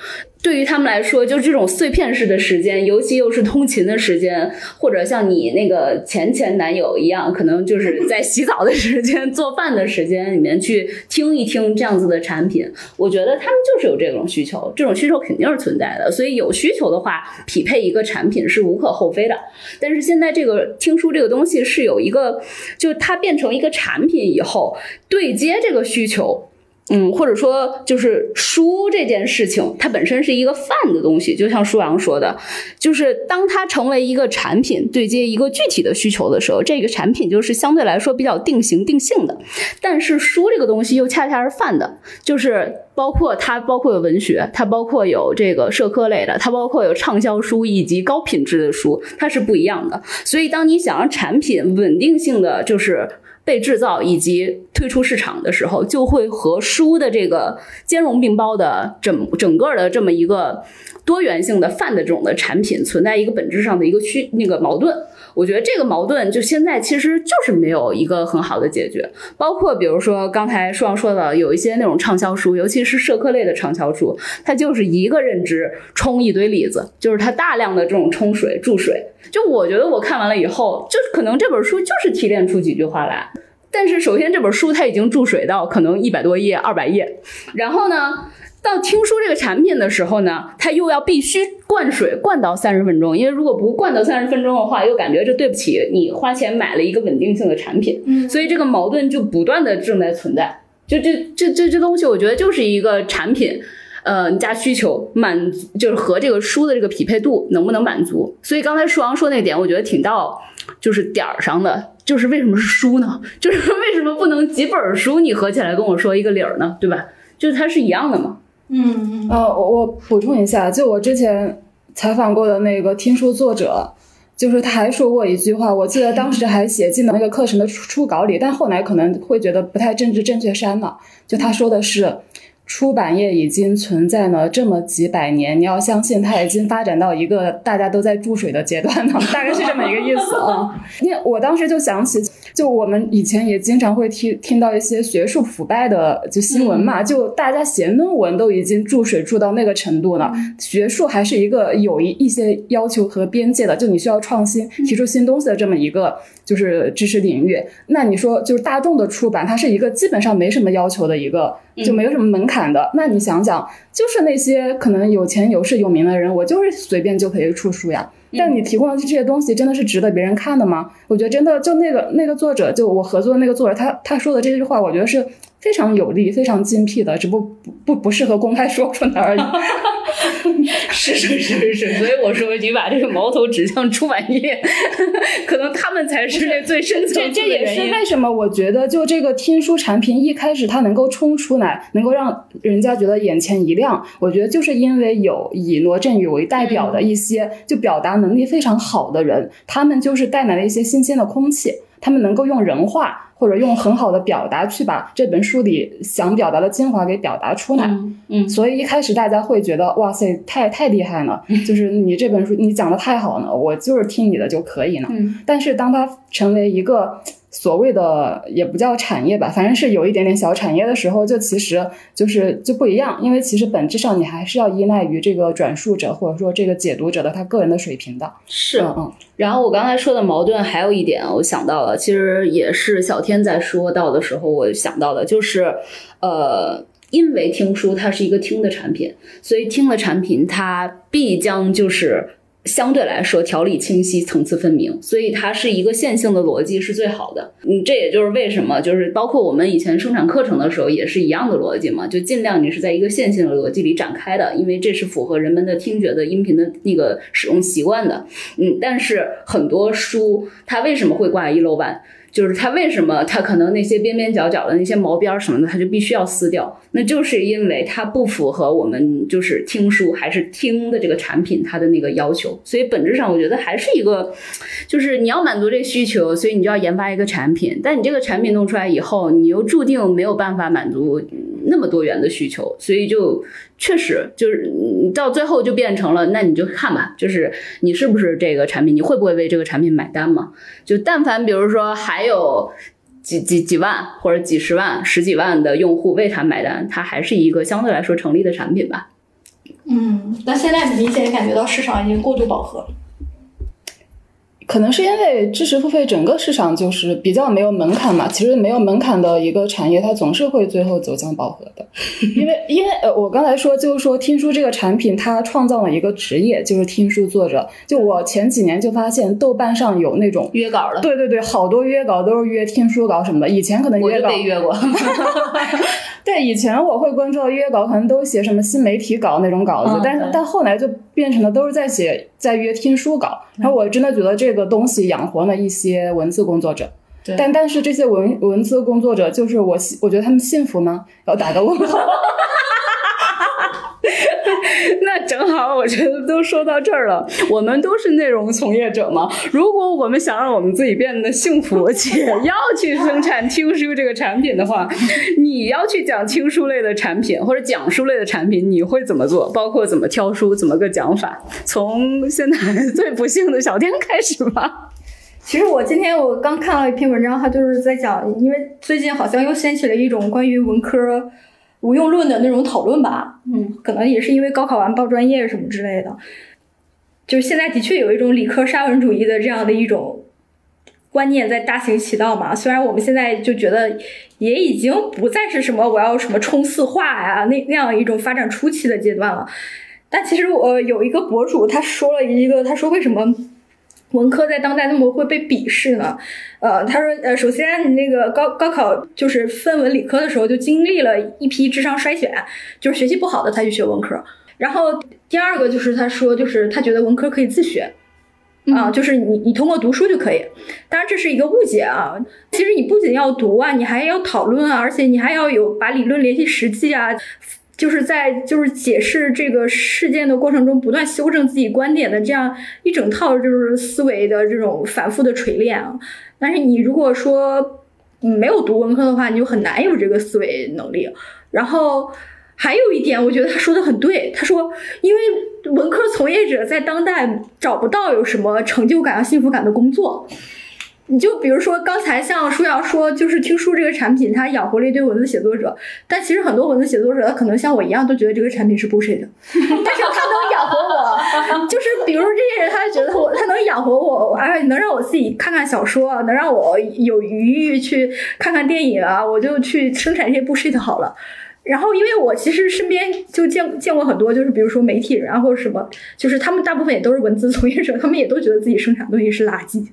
对于他们来说，就这种碎片式的时间，尤其又是通勤的时间，或者像你那个前前男友一样，可能就是在洗澡的时间、做饭的时间里面去听一听这样子的产品。我觉得他们就是有这种需求，这种需求肯定是存在的。所以有需求的话，匹配一个产品是无可厚非的。但是现在这个听书这个东西是有一个，就它变成一个产品以后，对接这个需求。嗯，或者说就是书这件事情，它本身是一个泛的东西，就像舒阳说的，就是当它成为一个产品，对接一个具体的需求的时候，这个产品就是相对来说比较定型定性的。但是书这个东西又恰恰是泛的，就是包括它包括有文学，它包括有这个社科类的，它包括有畅销书以及高品质的书，它是不一样的。所以当你想让产品稳定性的就是。被制造以及推出市场的时候，就会和书的这个兼容并包的整整个的这么一个多元性的泛的这种的产品存在一个本质上的一个区那个矛盾。我觉得这个矛盾就现在其实就是没有一个很好的解决。包括比如说刚才舒阳说的，有一些那种畅销书，尤其是社科类的畅销书，它就是一个认知冲一堆例子，就是它大量的这种冲水注水。就我觉得我看完了以后，就是可能这本书就是提炼出几句话来。但是首先这本书它已经注水到可能一百多页、二百页，然后呢，到听书这个产品的时候呢，它又要必须灌水灌到三十分钟，因为如果不灌到三十分钟的话，又感觉这对不起你花钱买了一个稳定性的产品，嗯，所以这个矛盾就不断的正在存在。就这这这这东西，我觉得就是一个产品，呃，加需求满足就是和这个书的这个匹配度能不能满足。所以刚才舒阳说那点，我觉得挺到就是点儿上的。就是为什么是书呢？就是为什么不能几本书你合起来跟我说一个理儿呢？对吧？就是它是一样的嘛。嗯呃，我我补充一下，就我之前采访过的那个听书作者，就是他还说过一句话，我记得当时还写进了那个课程的初稿里，但后来可能会觉得不太政治正确删了。就他说的是。出版业已经存在了这么几百年，你要相信它已经发展到一个大家都在注水的阶段了，大概是这么一个意思啊。因为我当时就想起，就我们以前也经常会听听到一些学术腐败的就新闻嘛，就大家写论文都已经注水注到那个程度了。学术还是一个有一一些要求和边界的，就你需要创新，提出新东西的这么一个就是知识领域。那你说就是大众的出版，它是一个基本上没什么要求的一个。就没有什么门槛的，那你想想，就是那些可能有钱有势有名的人，我就是随便就可以出书呀。但你提供的这些东西，真的是值得别人看的吗？我觉得真的，就那个那个作者，就我合作的那个作者，他他说的这句话，我觉得是。非常有力、非常精辟的，只不不不不适合公开说出来而已。是是是是，所以我说你把这个矛头指向出版业，可能他们才是那最深层这这也是为什么我觉得，就这个听书产品一开始它能够冲出来，能够让人家觉得眼前一亮。我觉得就是因为有以罗振宇为代表的一些就表达能力非常好的人，他们就是带来了一些新鲜的空气，他们能够用人话。或者用很好的表达去把这本书里想表达的精华给表达出来，嗯，所以一开始大家会觉得哇塞，太太厉害了，就是你这本书你讲的太好了，我就是听你的就可以了。嗯，但是当它成为一个。所谓的也不叫产业吧，反正是有一点点小产业的时候，就其实就是就不一样，因为其实本质上你还是要依赖于这个转述者或者说这个解读者的他个人的水平的。是，嗯。然后我刚才说的矛盾还有一点，我想到了，其实也是小天在说到的时候，我想到的，就是呃，因为听书它是一个听的产品，所以听的产品它必将就是。相对来说，条理清晰，层次分明，所以它是一个线性的逻辑是最好的。嗯，这也就是为什么，就是包括我们以前生产课程的时候也是一样的逻辑嘛，就尽量你是在一个线性的逻辑里展开的，因为这是符合人们的听觉的音频的那个使用习惯的。嗯，但是很多书它为什么会挂一漏万？就是它为什么它可能那些边边角角的那些毛边什么的，它就必须要撕掉？那就是因为它不符合我们就是听书还是听的这个产品它的那个要求。所以本质上我觉得还是一个，就是你要满足这需求，所以你就要研发一个产品。但你这个产品弄出来以后，你又注定没有办法满足那么多元的需求，所以就。确实，就是到最后就变成了，那你就看吧，就是你是不是这个产品，你会不会为这个产品买单嘛？就但凡比如说还有几几几万或者几十万、十几万的用户为它买单，它还是一个相对来说成立的产品吧。嗯，但现在明显感觉到市场已经过度饱和了。可能是因为知识付费整个市场就是比较没有门槛嘛，其实没有门槛的一个产业，它总是会最后走向饱和的。因为因为呃，我刚才说就是说听书这个产品，它创造了一个职业，就是听书作者。就我前几年就发现豆瓣上有那种约稿的，对对对，好多约稿都是约听书稿什么的。以前可能约稿被约过，对，以前我会关注到约稿，可能都写什么新媒体稿那种稿子，但但后来就变成了都是在写在约听书稿。然后我真的觉得这个东西养活了一些文字工作者，但但是这些文文字工作者，就是我我觉得他们幸福吗？要打个问号。那正好，我觉得都说到这儿了，我们都是内容从业者嘛。如果我们想让我们自己变得幸福，且要去生产听书这个产品的话，你要去讲听书类的产品或者讲书类的产品，你会怎么做？包括怎么挑书，怎么个讲法？从现在 最不幸的小天开始吧。其实我今天我刚看了一篇文章，它就是在讲，因为最近好像又掀起了一种关于文科。无用论的那种讨论吧，嗯，可能也是因为高考完报专业什么之类的，就是现在的确有一种理科沙文主义的这样的一种观念在大行其道嘛。虽然我们现在就觉得也已经不再是什么我要什么冲刺化呀那那样一种发展初期的阶段了，但其实我有一个博主他说了一个，他说为什么？文科在当代那么会被鄙视呢？呃，他说，呃，首先你那个高高考就是分文理科的时候，就经历了一批智商筛选，就是学习不好的才去学文科。然后第二个就是他说，就是他觉得文科可以自学，啊，就是你你通过读书就可以。当然这是一个误解啊，其实你不仅要读啊，你还要讨论啊，而且你还要有把理论联系实际啊。就是在就是解释这个事件的过程中，不断修正自己观点的这样一整套就是思维的这种反复的锤炼啊。但是你如果说没有读文科的话，你就很难有这个思维能力。然后还有一点，我觉得他说的很对。他说，因为文科从业者在当代找不到有什么成就感和幸福感的工作。你就比如说刚才像舒瑶说，就是听书这个产品，它养活了一堆文字写作者，但其实很多文字写作者，他可能像我一样，都觉得这个产品是 bullshit 的，但是他能养活我，就是比如这些人，他就觉得我他能养活我，哎能让我自己看看小说，能让我有余裕去看看电影啊，我就去生产这些 bullshit 好了。然后，因为我其实身边就见见过很多，就是比如说媒体人啊，或者什么，就是他们大部分也都是文字从业者，他们也都觉得自己生产东西是垃圾。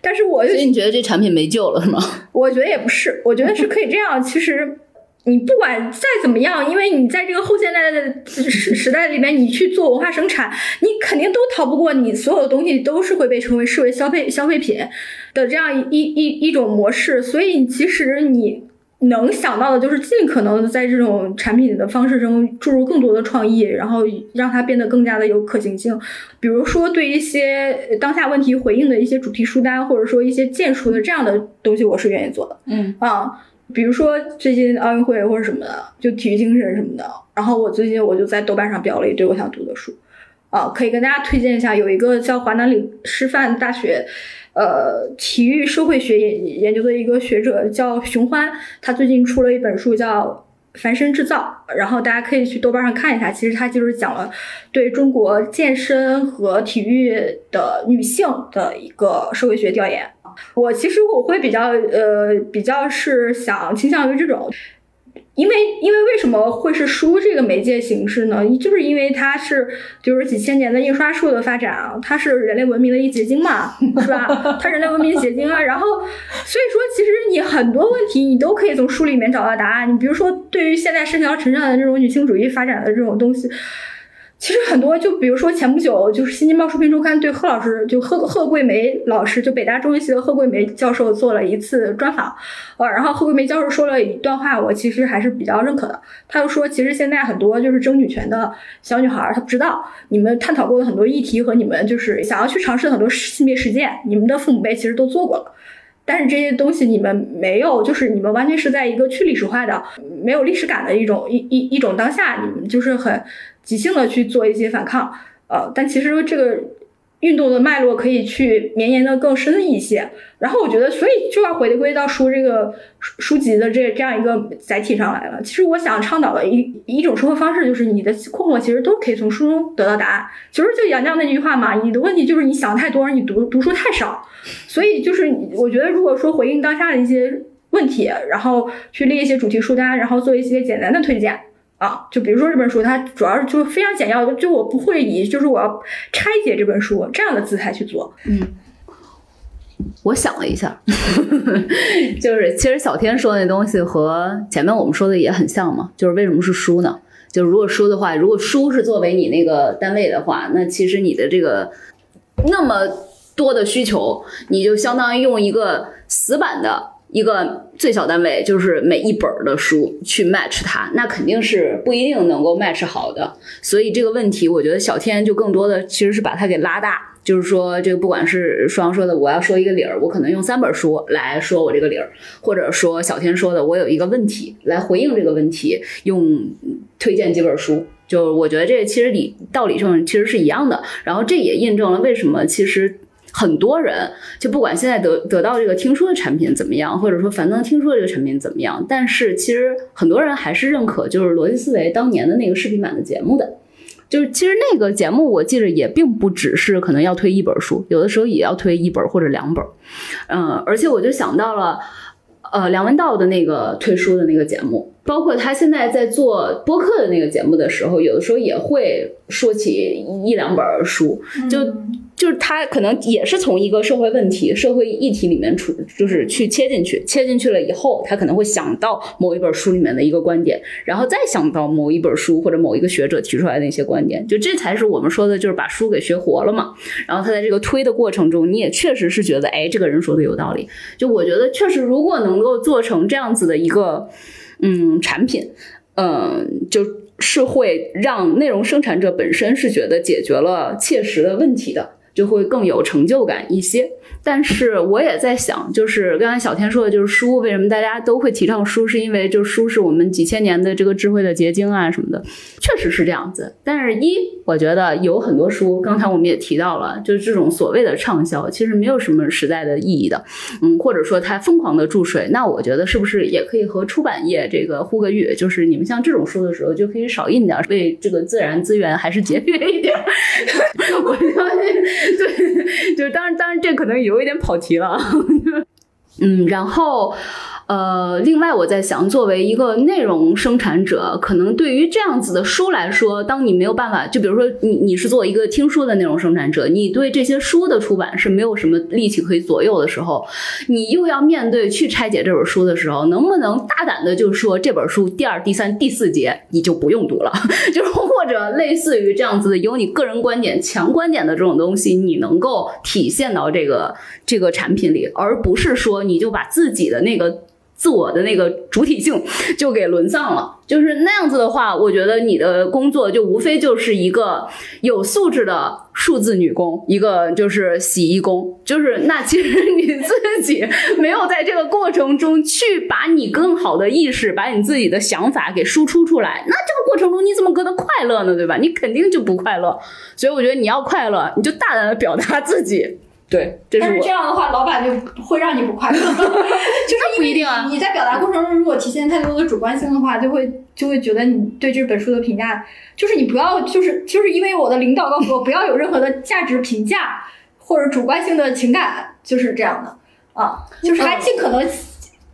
但是我所以你觉得这产品没救了是吗？我觉得也不是，我觉得是可以这样。其实你不管再怎么样，因为你在这个后现代的时时代里面，你去做文化生产，你肯定都逃不过你所有的东西都是会被称为视为消费消费品的这样一一一种模式。所以其实你。能想到的就是尽可能的在这种产品的方式中注入更多的创意，然后让它变得更加的有可行性。比如说，对一些当下问题回应的一些主题书单，或者说一些荐书的这样的东西，我是愿意做的。嗯啊，比如说最近奥运会或者什么的，就体育精神什么的。然后我最近我就在豆瓣上标了一堆我想读的书，啊，可以跟大家推荐一下，有一个叫华南理师范大学。呃，体育社会学研研究的一个学者叫熊欢，他最近出了一本书叫《凡身制造》，然后大家可以去豆瓣上看一下。其实他就是讲了对中国健身和体育的女性的一个社会学调研。我其实我会比较呃比较是想倾向于这种。因为，因为为什么会是书这个媒介形式呢？就是因为它是，就是几千年的印刷术的发展啊，它是人类文明的一结晶嘛，是吧？它人类文明结晶啊。然后，所以说，其实你很多问题你都可以从书里面找到答案。你比如说，对于现在身条成上的这种女性主义发展的这种东西。其实很多，就比如说前不久，就是《新京报书评周刊》对贺老师，就贺贺桂梅老师，就北大中文系的贺桂梅教授做了一次专访，呃，然后贺桂梅教授说了一段话，我其实还是比较认可的。他就说，其实现在很多就是争女权的小女孩，她不知道你们探讨过的很多议题和你们就是想要去尝试的很多性别实践，你们的父母辈其实都做过了，但是这些东西你们没有，就是你们完全是在一个去历史化的、没有历史感的一种一一一种当下，你们就是很。即兴的去做一些反抗，呃，但其实这个运动的脉络可以去绵延的更深一些。然后我觉得，所以就要回归到书这个书书籍的这这样一个载体上来了。其实我想倡导的一一种生活方式，就是你的困惑其实都可以从书中得到答案。其实就杨绛那句话嘛，你的问题就是你想太多，而你读读书太少。所以就是我觉得，如果说回应当下的一些问题，然后去列一些主题书单，然后做一些简单的推荐。啊，就比如说这本书，它主要是就非常简要，就我不会以就是我要拆解这本书这样的姿态去做。嗯，我想了一下，就是其实小天说的那东西和前面我们说的也很像嘛。就是为什么是书呢？就是如果书的话，如果书是作为你那个单位的话，那其实你的这个那么多的需求，你就相当于用一个死板的。一个最小单位就是每一本的书去 match 它，那肯定是不一定能够 match 好的。所以这个问题，我觉得小天就更多的其实是把它给拉大，就是说这个不管是双说的，我要说一个理儿，我可能用三本书来说我这个理儿，或者说小天说的，我有一个问题来回应这个问题，用推荐几本书。就我觉得这其实理道理上其实是一样的。然后这也印证了为什么其实。很多人就不管现在得得到这个听书的产品怎么样，或者说樊登听书的这个产品怎么样，但是其实很多人还是认可就是逻辑思维当年的那个视频版的节目的，就是其实那个节目我记着也并不只是可能要推一本书，有的时候也要推一本或者两本，嗯，而且我就想到了，呃，梁文道的那个推书的那个节目，包括他现在在做播客的那个节目的时候，有的时候也会说起一两本书，就。就是他可能也是从一个社会问题、社会议题里面出，就是去切进去，切进去了以后，他可能会想到某一本书里面的一个观点，然后再想到某一本书或者某一个学者提出来的一些观点，就这才是我们说的，就是把书给学活了嘛。然后他在这个推的过程中，你也确实是觉得，哎，这个人说的有道理。就我觉得，确实如果能够做成这样子的一个嗯产品，嗯，就是会让内容生产者本身是觉得解决了切实的问题的。就会更有成就感一些。但是我也在想，就是刚才小天说的，就是书为什么大家都会提倡书，是因为就是书是我们几千年的这个智慧的结晶啊什么的，确实是这样子。但是，一我觉得有很多书，刚才我们也提到了，就是这种所谓的畅销，其实没有什么实在的意义的。嗯，或者说它疯狂的注水，那我觉得是不是也可以和出版业这个呼个吁，就是你们像这种书的时候，就可以少印点儿，为这个自然资源还是节约一点。我相信，对，就是当然，当然这可能有。有一点跑题了，嗯，然后。呃，另外我在想，作为一个内容生产者，可能对于这样子的书来说，当你没有办法，就比如说你你是做一个听书的内容生产者，你对这些书的出版是没有什么力气可以左右的时候，你又要面对去拆解这本书的时候，能不能大胆的就说这本书第二、第三、第四节你就不用读了，就是或者类似于这样子的有你个人观点、强观点的这种东西，你能够体现到这个这个产品里，而不是说你就把自己的那个。自我的那个主体性就给沦丧了，就是那样子的话，我觉得你的工作就无非就是一个有素质的数字女工，一个就是洗衣工，就是那其实你自己没有在这个过程中去把你更好的意识，把你自己的想法给输出出来，那这个过程中你怎么可能快乐呢？对吧？你肯定就不快乐。所以我觉得你要快乐，你就大胆的表达自己。对，但是这样的话，老板就会让你不快乐。就是不一定啊。你在表达过程中，如果体现太多的主观性的话，就会就会觉得你对这本书的评价，就是你不要，就是就是因为我的领导告诉我不要有任何的价值评价或者主观性的情感，就是这样的啊，就是还尽可能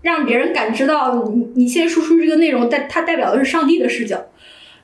让别人感知到你你现在输出这个内容代它代表的是上帝的视角。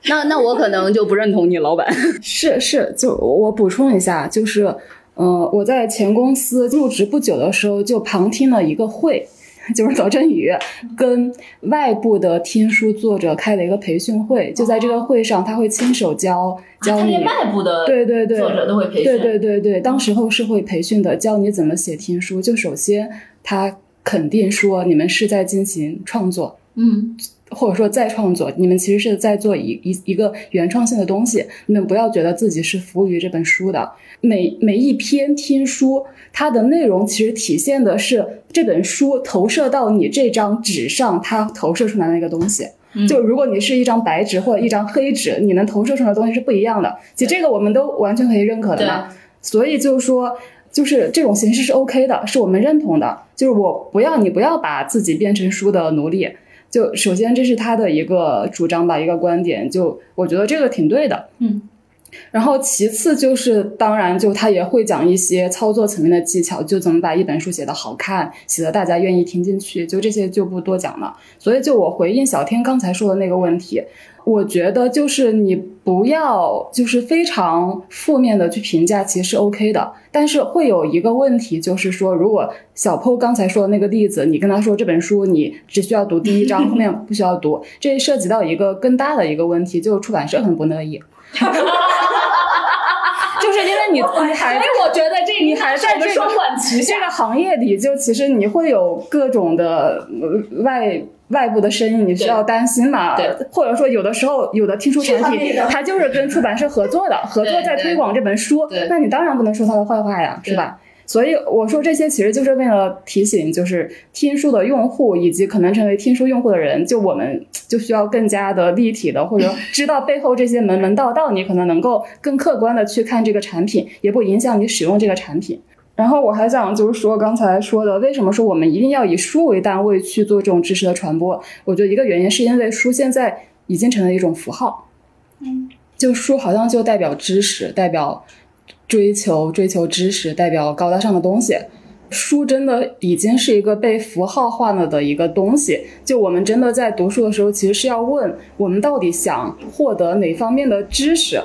那那我可能就不认同你，老板。是是，就我补充一下，就是。嗯，我在前公司入职不久的时候，就旁听了一个会，就是左振宇跟外部的听书作者开的一个培训会。就在这个会上，他会亲手教教你外部的对对对作者都会培训，对对对对，当时候是会培训的，教你怎么写听书。就首先他肯定说你们是在进行创作，嗯。或者说再创作，你们其实是在做一一一个原创性的东西。你们不要觉得自己是服务于这本书的。每每一篇听书，它的内容其实体现的是这本书投射到你这张纸上，它投射出来的那个东西。就如果你是一张白纸或者一张黑纸，你能投射出来的东西是不一样的。其实这个我们都完全可以认可的嘛。所以就是说，就是这种形式是 OK 的，是我们认同的。就是我不要你不要把自己变成书的奴隶。就首先这是他的一个主张吧，一个观点。就我觉得这个挺对的。嗯。然后其次就是，当然就他也会讲一些操作层面的技巧，就怎么把一本书写得好看，写得大家愿意听进去，就这些就不多讲了。所以就我回应小天刚才说的那个问题，我觉得就是你不要就是非常负面的去评价，其实是 OK 的。但是会有一个问题，就是说如果小 PO 刚才说的那个例子，你跟他说这本书你只需要读第一章，后面不需要读，这涉及到一个更大的一个问题，就出版社很不乐意。就是因为你你还，所以我觉得这你还在这个这个行业里，就其实你会有各种的外外部的声音，你需要担心嘛？对，或者说有的时候有的听书产品，它就是跟出版社合作的，合作在推广这本书，那你当然不能说它的坏话呀，是吧？所以我说这些其实就是为了提醒，就是听书的用户以及可能成为听书用户的人，就我们就需要更加的立体的，或者知道背后这些门门道道，你可能能够更客观的去看这个产品，也不影响你使用这个产品。然后我还想就是说刚才说的，为什么说我们一定要以书为单位去做这种知识的传播？我觉得一个原因是因为书现在已经成了一种符号，嗯，就书好像就代表知识，代表。追求追求知识，代表高大上的东西。书真的已经是一个被符号化了的一个东西。就我们真的在读书的时候，其实是要问我们到底想获得哪方面的知识，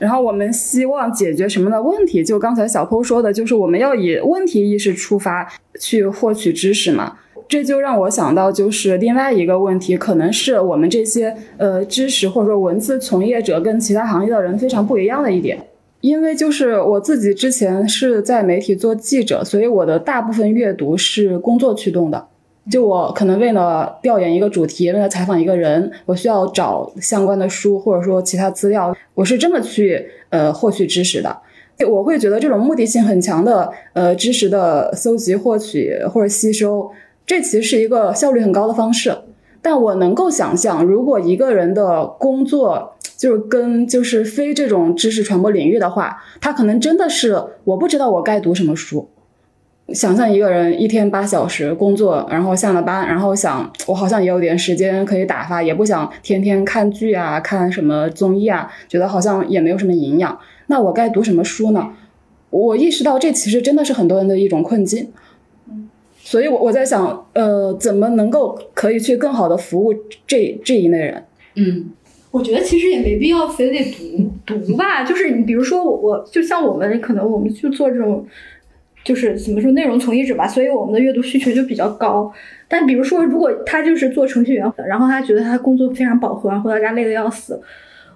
然后我们希望解决什么的问题。就刚才小坡说的，就是我们要以问题意识出发去获取知识嘛。这就让我想到，就是另外一个问题，可能是我们这些呃知识或者说文字从业者跟其他行业的人非常不一样的一点。因为就是我自己之前是在媒体做记者，所以我的大部分阅读是工作驱动的。就我可能为了调研一个主题，为了采访一个人，我需要找相关的书或者说其他资料，我是这么去呃获取知识的。我会觉得这种目的性很强的呃知识的搜集、获取或者吸收，这其实是一个效率很高的方式。但我能够想象，如果一个人的工作，就是跟就是非这种知识传播领域的话，他可能真的是我不知道我该读什么书。想象一个人一天八小时工作，然后下了班，然后想我好像也有点时间可以打发，也不想天天看剧啊，看什么综艺啊，觉得好像也没有什么营养。那我该读什么书呢？我意识到这其实真的是很多人的一种困境。所以，我我在想，呃，怎么能够可以去更好的服务这这一类人？嗯。我觉得其实也没必要非得读读吧，就是你比如说我我就像我们可能我们去做这种，就是怎么说内容从业者吧，所以我们的阅读需求就比较高。但比如说如果他就是做程序员，然后他觉得他工作非常饱和，回到家累得要死，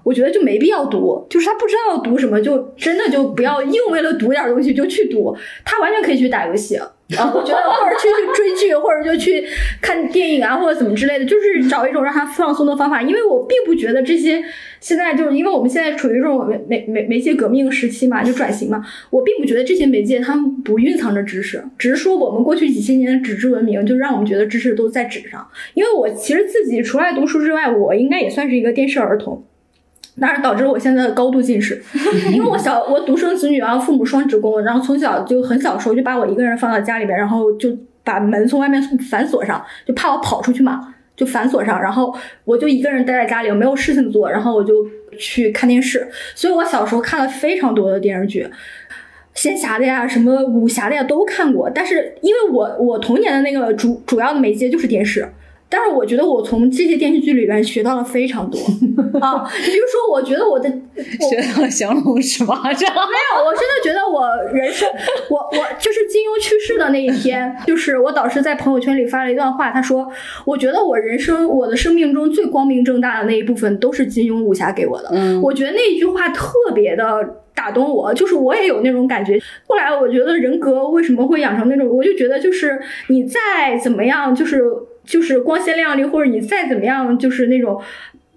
我觉得就没必要读。就是他不知道读什么，就真的就不要硬为了读点东西就去读，他完全可以去打游戏。啊，我觉得或者去去追剧，或者就去看电影啊，或者怎么之类的，就是找一种让他放松的方法。因为我并不觉得这些现在就是因为我们现在处于这种媒媒媒媒介革命时期嘛，就转型嘛，我并不觉得这些媒介他们不蕴藏着知识，只是说我们过去几千年的纸质文明就让我们觉得知识都在纸上。因为我其实自己除了读书之外，我应该也算是一个电视儿童。当然导致我现在的高度近视，因为我小我独生子女啊，父母双职工，然后从小就很小时候就把我一个人放到家里边，然后就把门从外面反锁上，就怕我跑出去嘛，就反锁上，然后我就一个人待在家里，我没有事情做，然后我就去看电视，所以我小时候看了非常多的电视剧，仙侠的呀，什么武侠的呀都看过，但是因为我我童年的那个主主要的媒介就是电视。但是我觉得我从这些电视剧里边学到了非常多 啊，比如说，我觉得我的学到了降龙十八掌。没有，我真的觉得我人生，我我就是金庸去世的那一天，就是我导师在朋友圈里发了一段话，他说，我觉得我人生我的生命中最光明正大的那一部分都是金庸武侠给我的。嗯，我觉得那一句话特别的打动我，就是我也有那种感觉。后来我觉得人格为什么会养成那种，我就觉得就是你再怎么样，就是。就是光鲜亮丽，或者你再怎么样，就是那种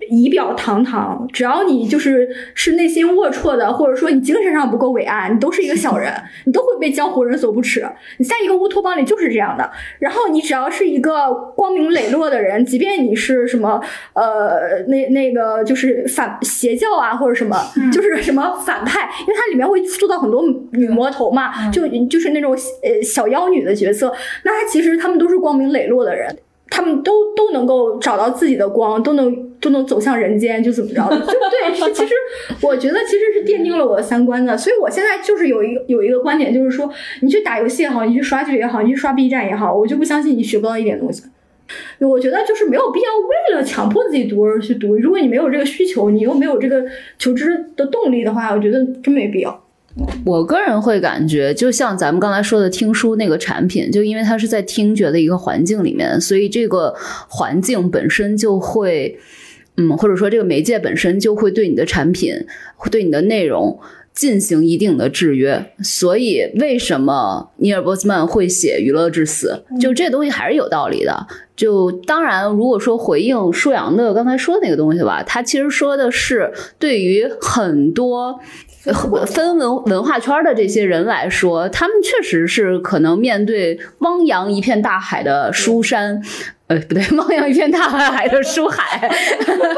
仪表堂堂，只要你就是是内心龌龊的，或者说你精神上不够伟岸，你都是一个小人，你都会被江湖人所不齿。你在一个乌托邦里就是这样的。然后你只要是一个光明磊落的人，即便你是什么呃那那个就是反邪教啊或者什么，就是什么反派，因为它里面会塑造很多女魔头嘛，就就是那种呃小妖女的角色，那他其实他们都是光明磊落的人。他们都都能够找到自己的光，都能都能走向人间，就怎么着？就对，其实我觉得其实是奠定了我的三观的。所以我现在就是有一个有一个观点，就是说你去打游戏也好，你去刷剧也好，你去刷 B 站也好，我就不相信你学不到一点东西。我觉得就是没有必要为了强迫自己读而去读。如果你没有这个需求，你又没有这个求知的动力的话，我觉得真没必要。我个人会感觉，就像咱们刚才说的听书那个产品，就因为它是在听觉的一个环境里面，所以这个环境本身就会，嗯，或者说这个媒介本身就会对你的产品、对你的内容进行一定的制约。所以，为什么尼尔·波斯曼会写《娱乐至死》？就这东西还是有道理的。就当然，如果说回应舒阳的刚才说的那个东西吧，他其实说的是对于很多。分文文化圈的这些人来说，他们确实是可能面对汪洋一片大海的书山，呃，不对，汪洋一片大海的书海，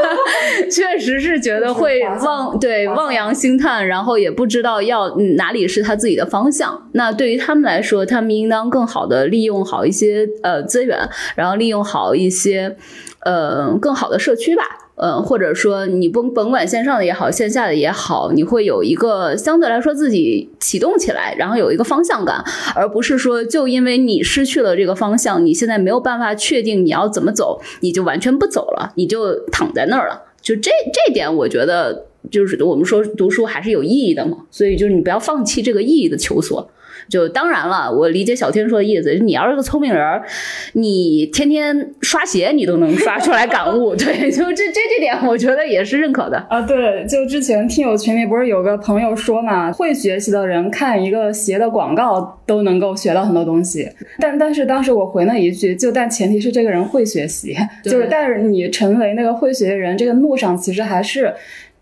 确实是觉得会望对望洋兴叹，然后也不知道要哪里是他自己的方向。那对于他们来说，他们应当更好的利用好一些呃资源，然后利用好一些呃更好的社区吧。嗯，或者说你甭甭管线上的也好，线下的也好，你会有一个相对来说自己启动起来，然后有一个方向感，而不是说就因为你失去了这个方向，你现在没有办法确定你要怎么走，你就完全不走了，你就躺在那儿了。就这这点，我觉得就是我们说读书还是有意义的嘛，所以就是你不要放弃这个意义的求索。就当然了，我理解小天说的意思。你要是个聪明人，你天天刷鞋，你都能刷出来感悟。对，就这这这点，我觉得也是认可的啊。对，就之前听友群里不是有个朋友说嘛，会学习的人看一个鞋的广告都能够学到很多东西。但但是当时我回了一句，就但前提是这个人会学习，就是但是你成为那个会学的人，这个路上其实还是。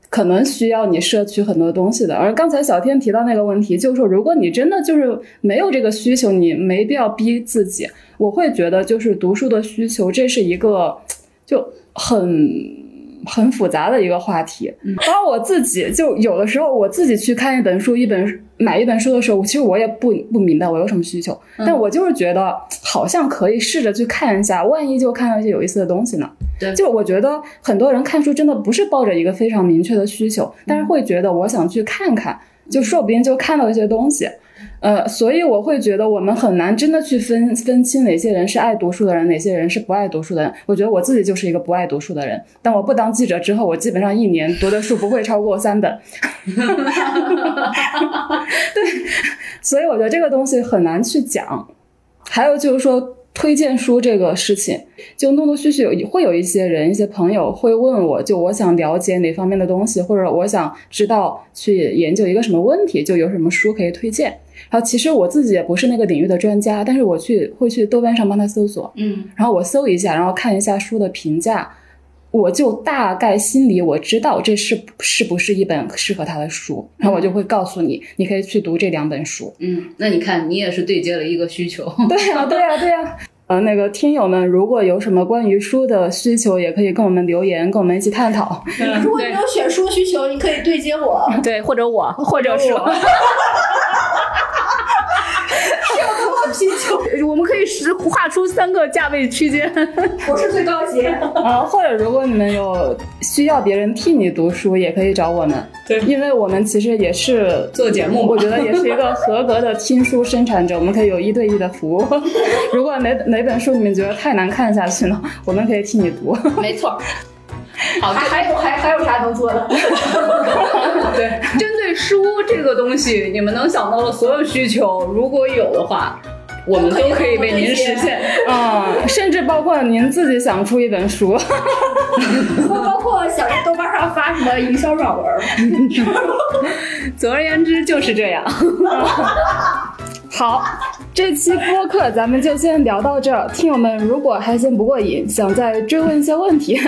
可能需要你摄取很多东西的，而刚才小天提到那个问题，就是说，如果你真的就是没有这个需求，你没必要逼自己。我会觉得，就是读书的需求，这是一个就很。很复杂的一个话题，包括我自己，就有的时候我自己去看一本书，一本买一本书的时候，其实我也不不明白我有什么需求，但我就是觉得好像可以试着去看一下，万一就看到一些有意思的东西呢？对，就我觉得很多人看书真的不是抱着一个非常明确的需求，但是会觉得我想去看看，就说不定就看到一些东西。呃，所以我会觉得我们很难真的去分分清哪些人是爱读书的人，哪些人是不爱读书的人。我觉得我自己就是一个不爱读书的人。但我不当记者之后，我基本上一年读的书不会超过三本。对，所以我觉得这个东西很难去讲。还有就是说。推荐书这个事情，就陆陆续续有会有一些人、一些朋友会问我，就我想了解哪方面的东西，或者我想知道去研究一个什么问题，就有什么书可以推荐。然后其实我自己也不是那个领域的专家，但是我去会去豆瓣上帮他搜索，嗯，然后我搜一下，然后看一下书的评价。我就大概心里我知道这是是不是一本适合他的书，然后我就会告诉你，你可以去读这两本书。嗯，那你看，你也是对接了一个需求。对呀，对呀，对呀。呃，那个听友们，如果有什么关于书的需求，也可以跟我们留言，跟我们一起探讨。如果你有选书需求，你可以对接我。对，或者我，或者是 我。需求，我们可以实画出三个价位区间。我是最高级。啊，或者如果你们有需要别人替你读书，也可以找我们。对，因为我们其实也是做节目，我觉得也是一个合格的听书生产者。我们可以有一对一的服务。如果哪哪本书你们觉得太难看下去呢，我们可以替你读。没错。好，还还有还还有啥能做的？对，针对书这个东西，你们能想到的所有需求，如果有的话。我们都可以为您实现。嗯，甚至包括您自己想出一本书，包括想在豆瓣上发什么营销软文。总而言之就是这样。好，这期播客咱们就先聊到这儿。听友们如果还嫌不过瘾，想再追问一些问题，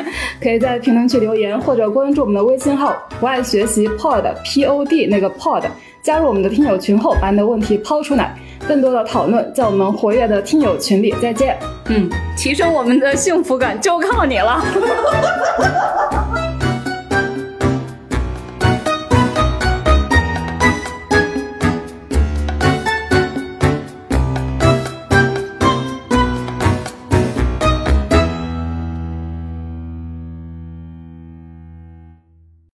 可以在评论区留言或者关注我们的微信号“不爱学习 Pod P O D” 那个 Pod，加入我们的听友群后，把你的问题抛出来。更多的讨论在我们活跃的听友群里。再见，嗯，提升我们的幸福感就靠你了。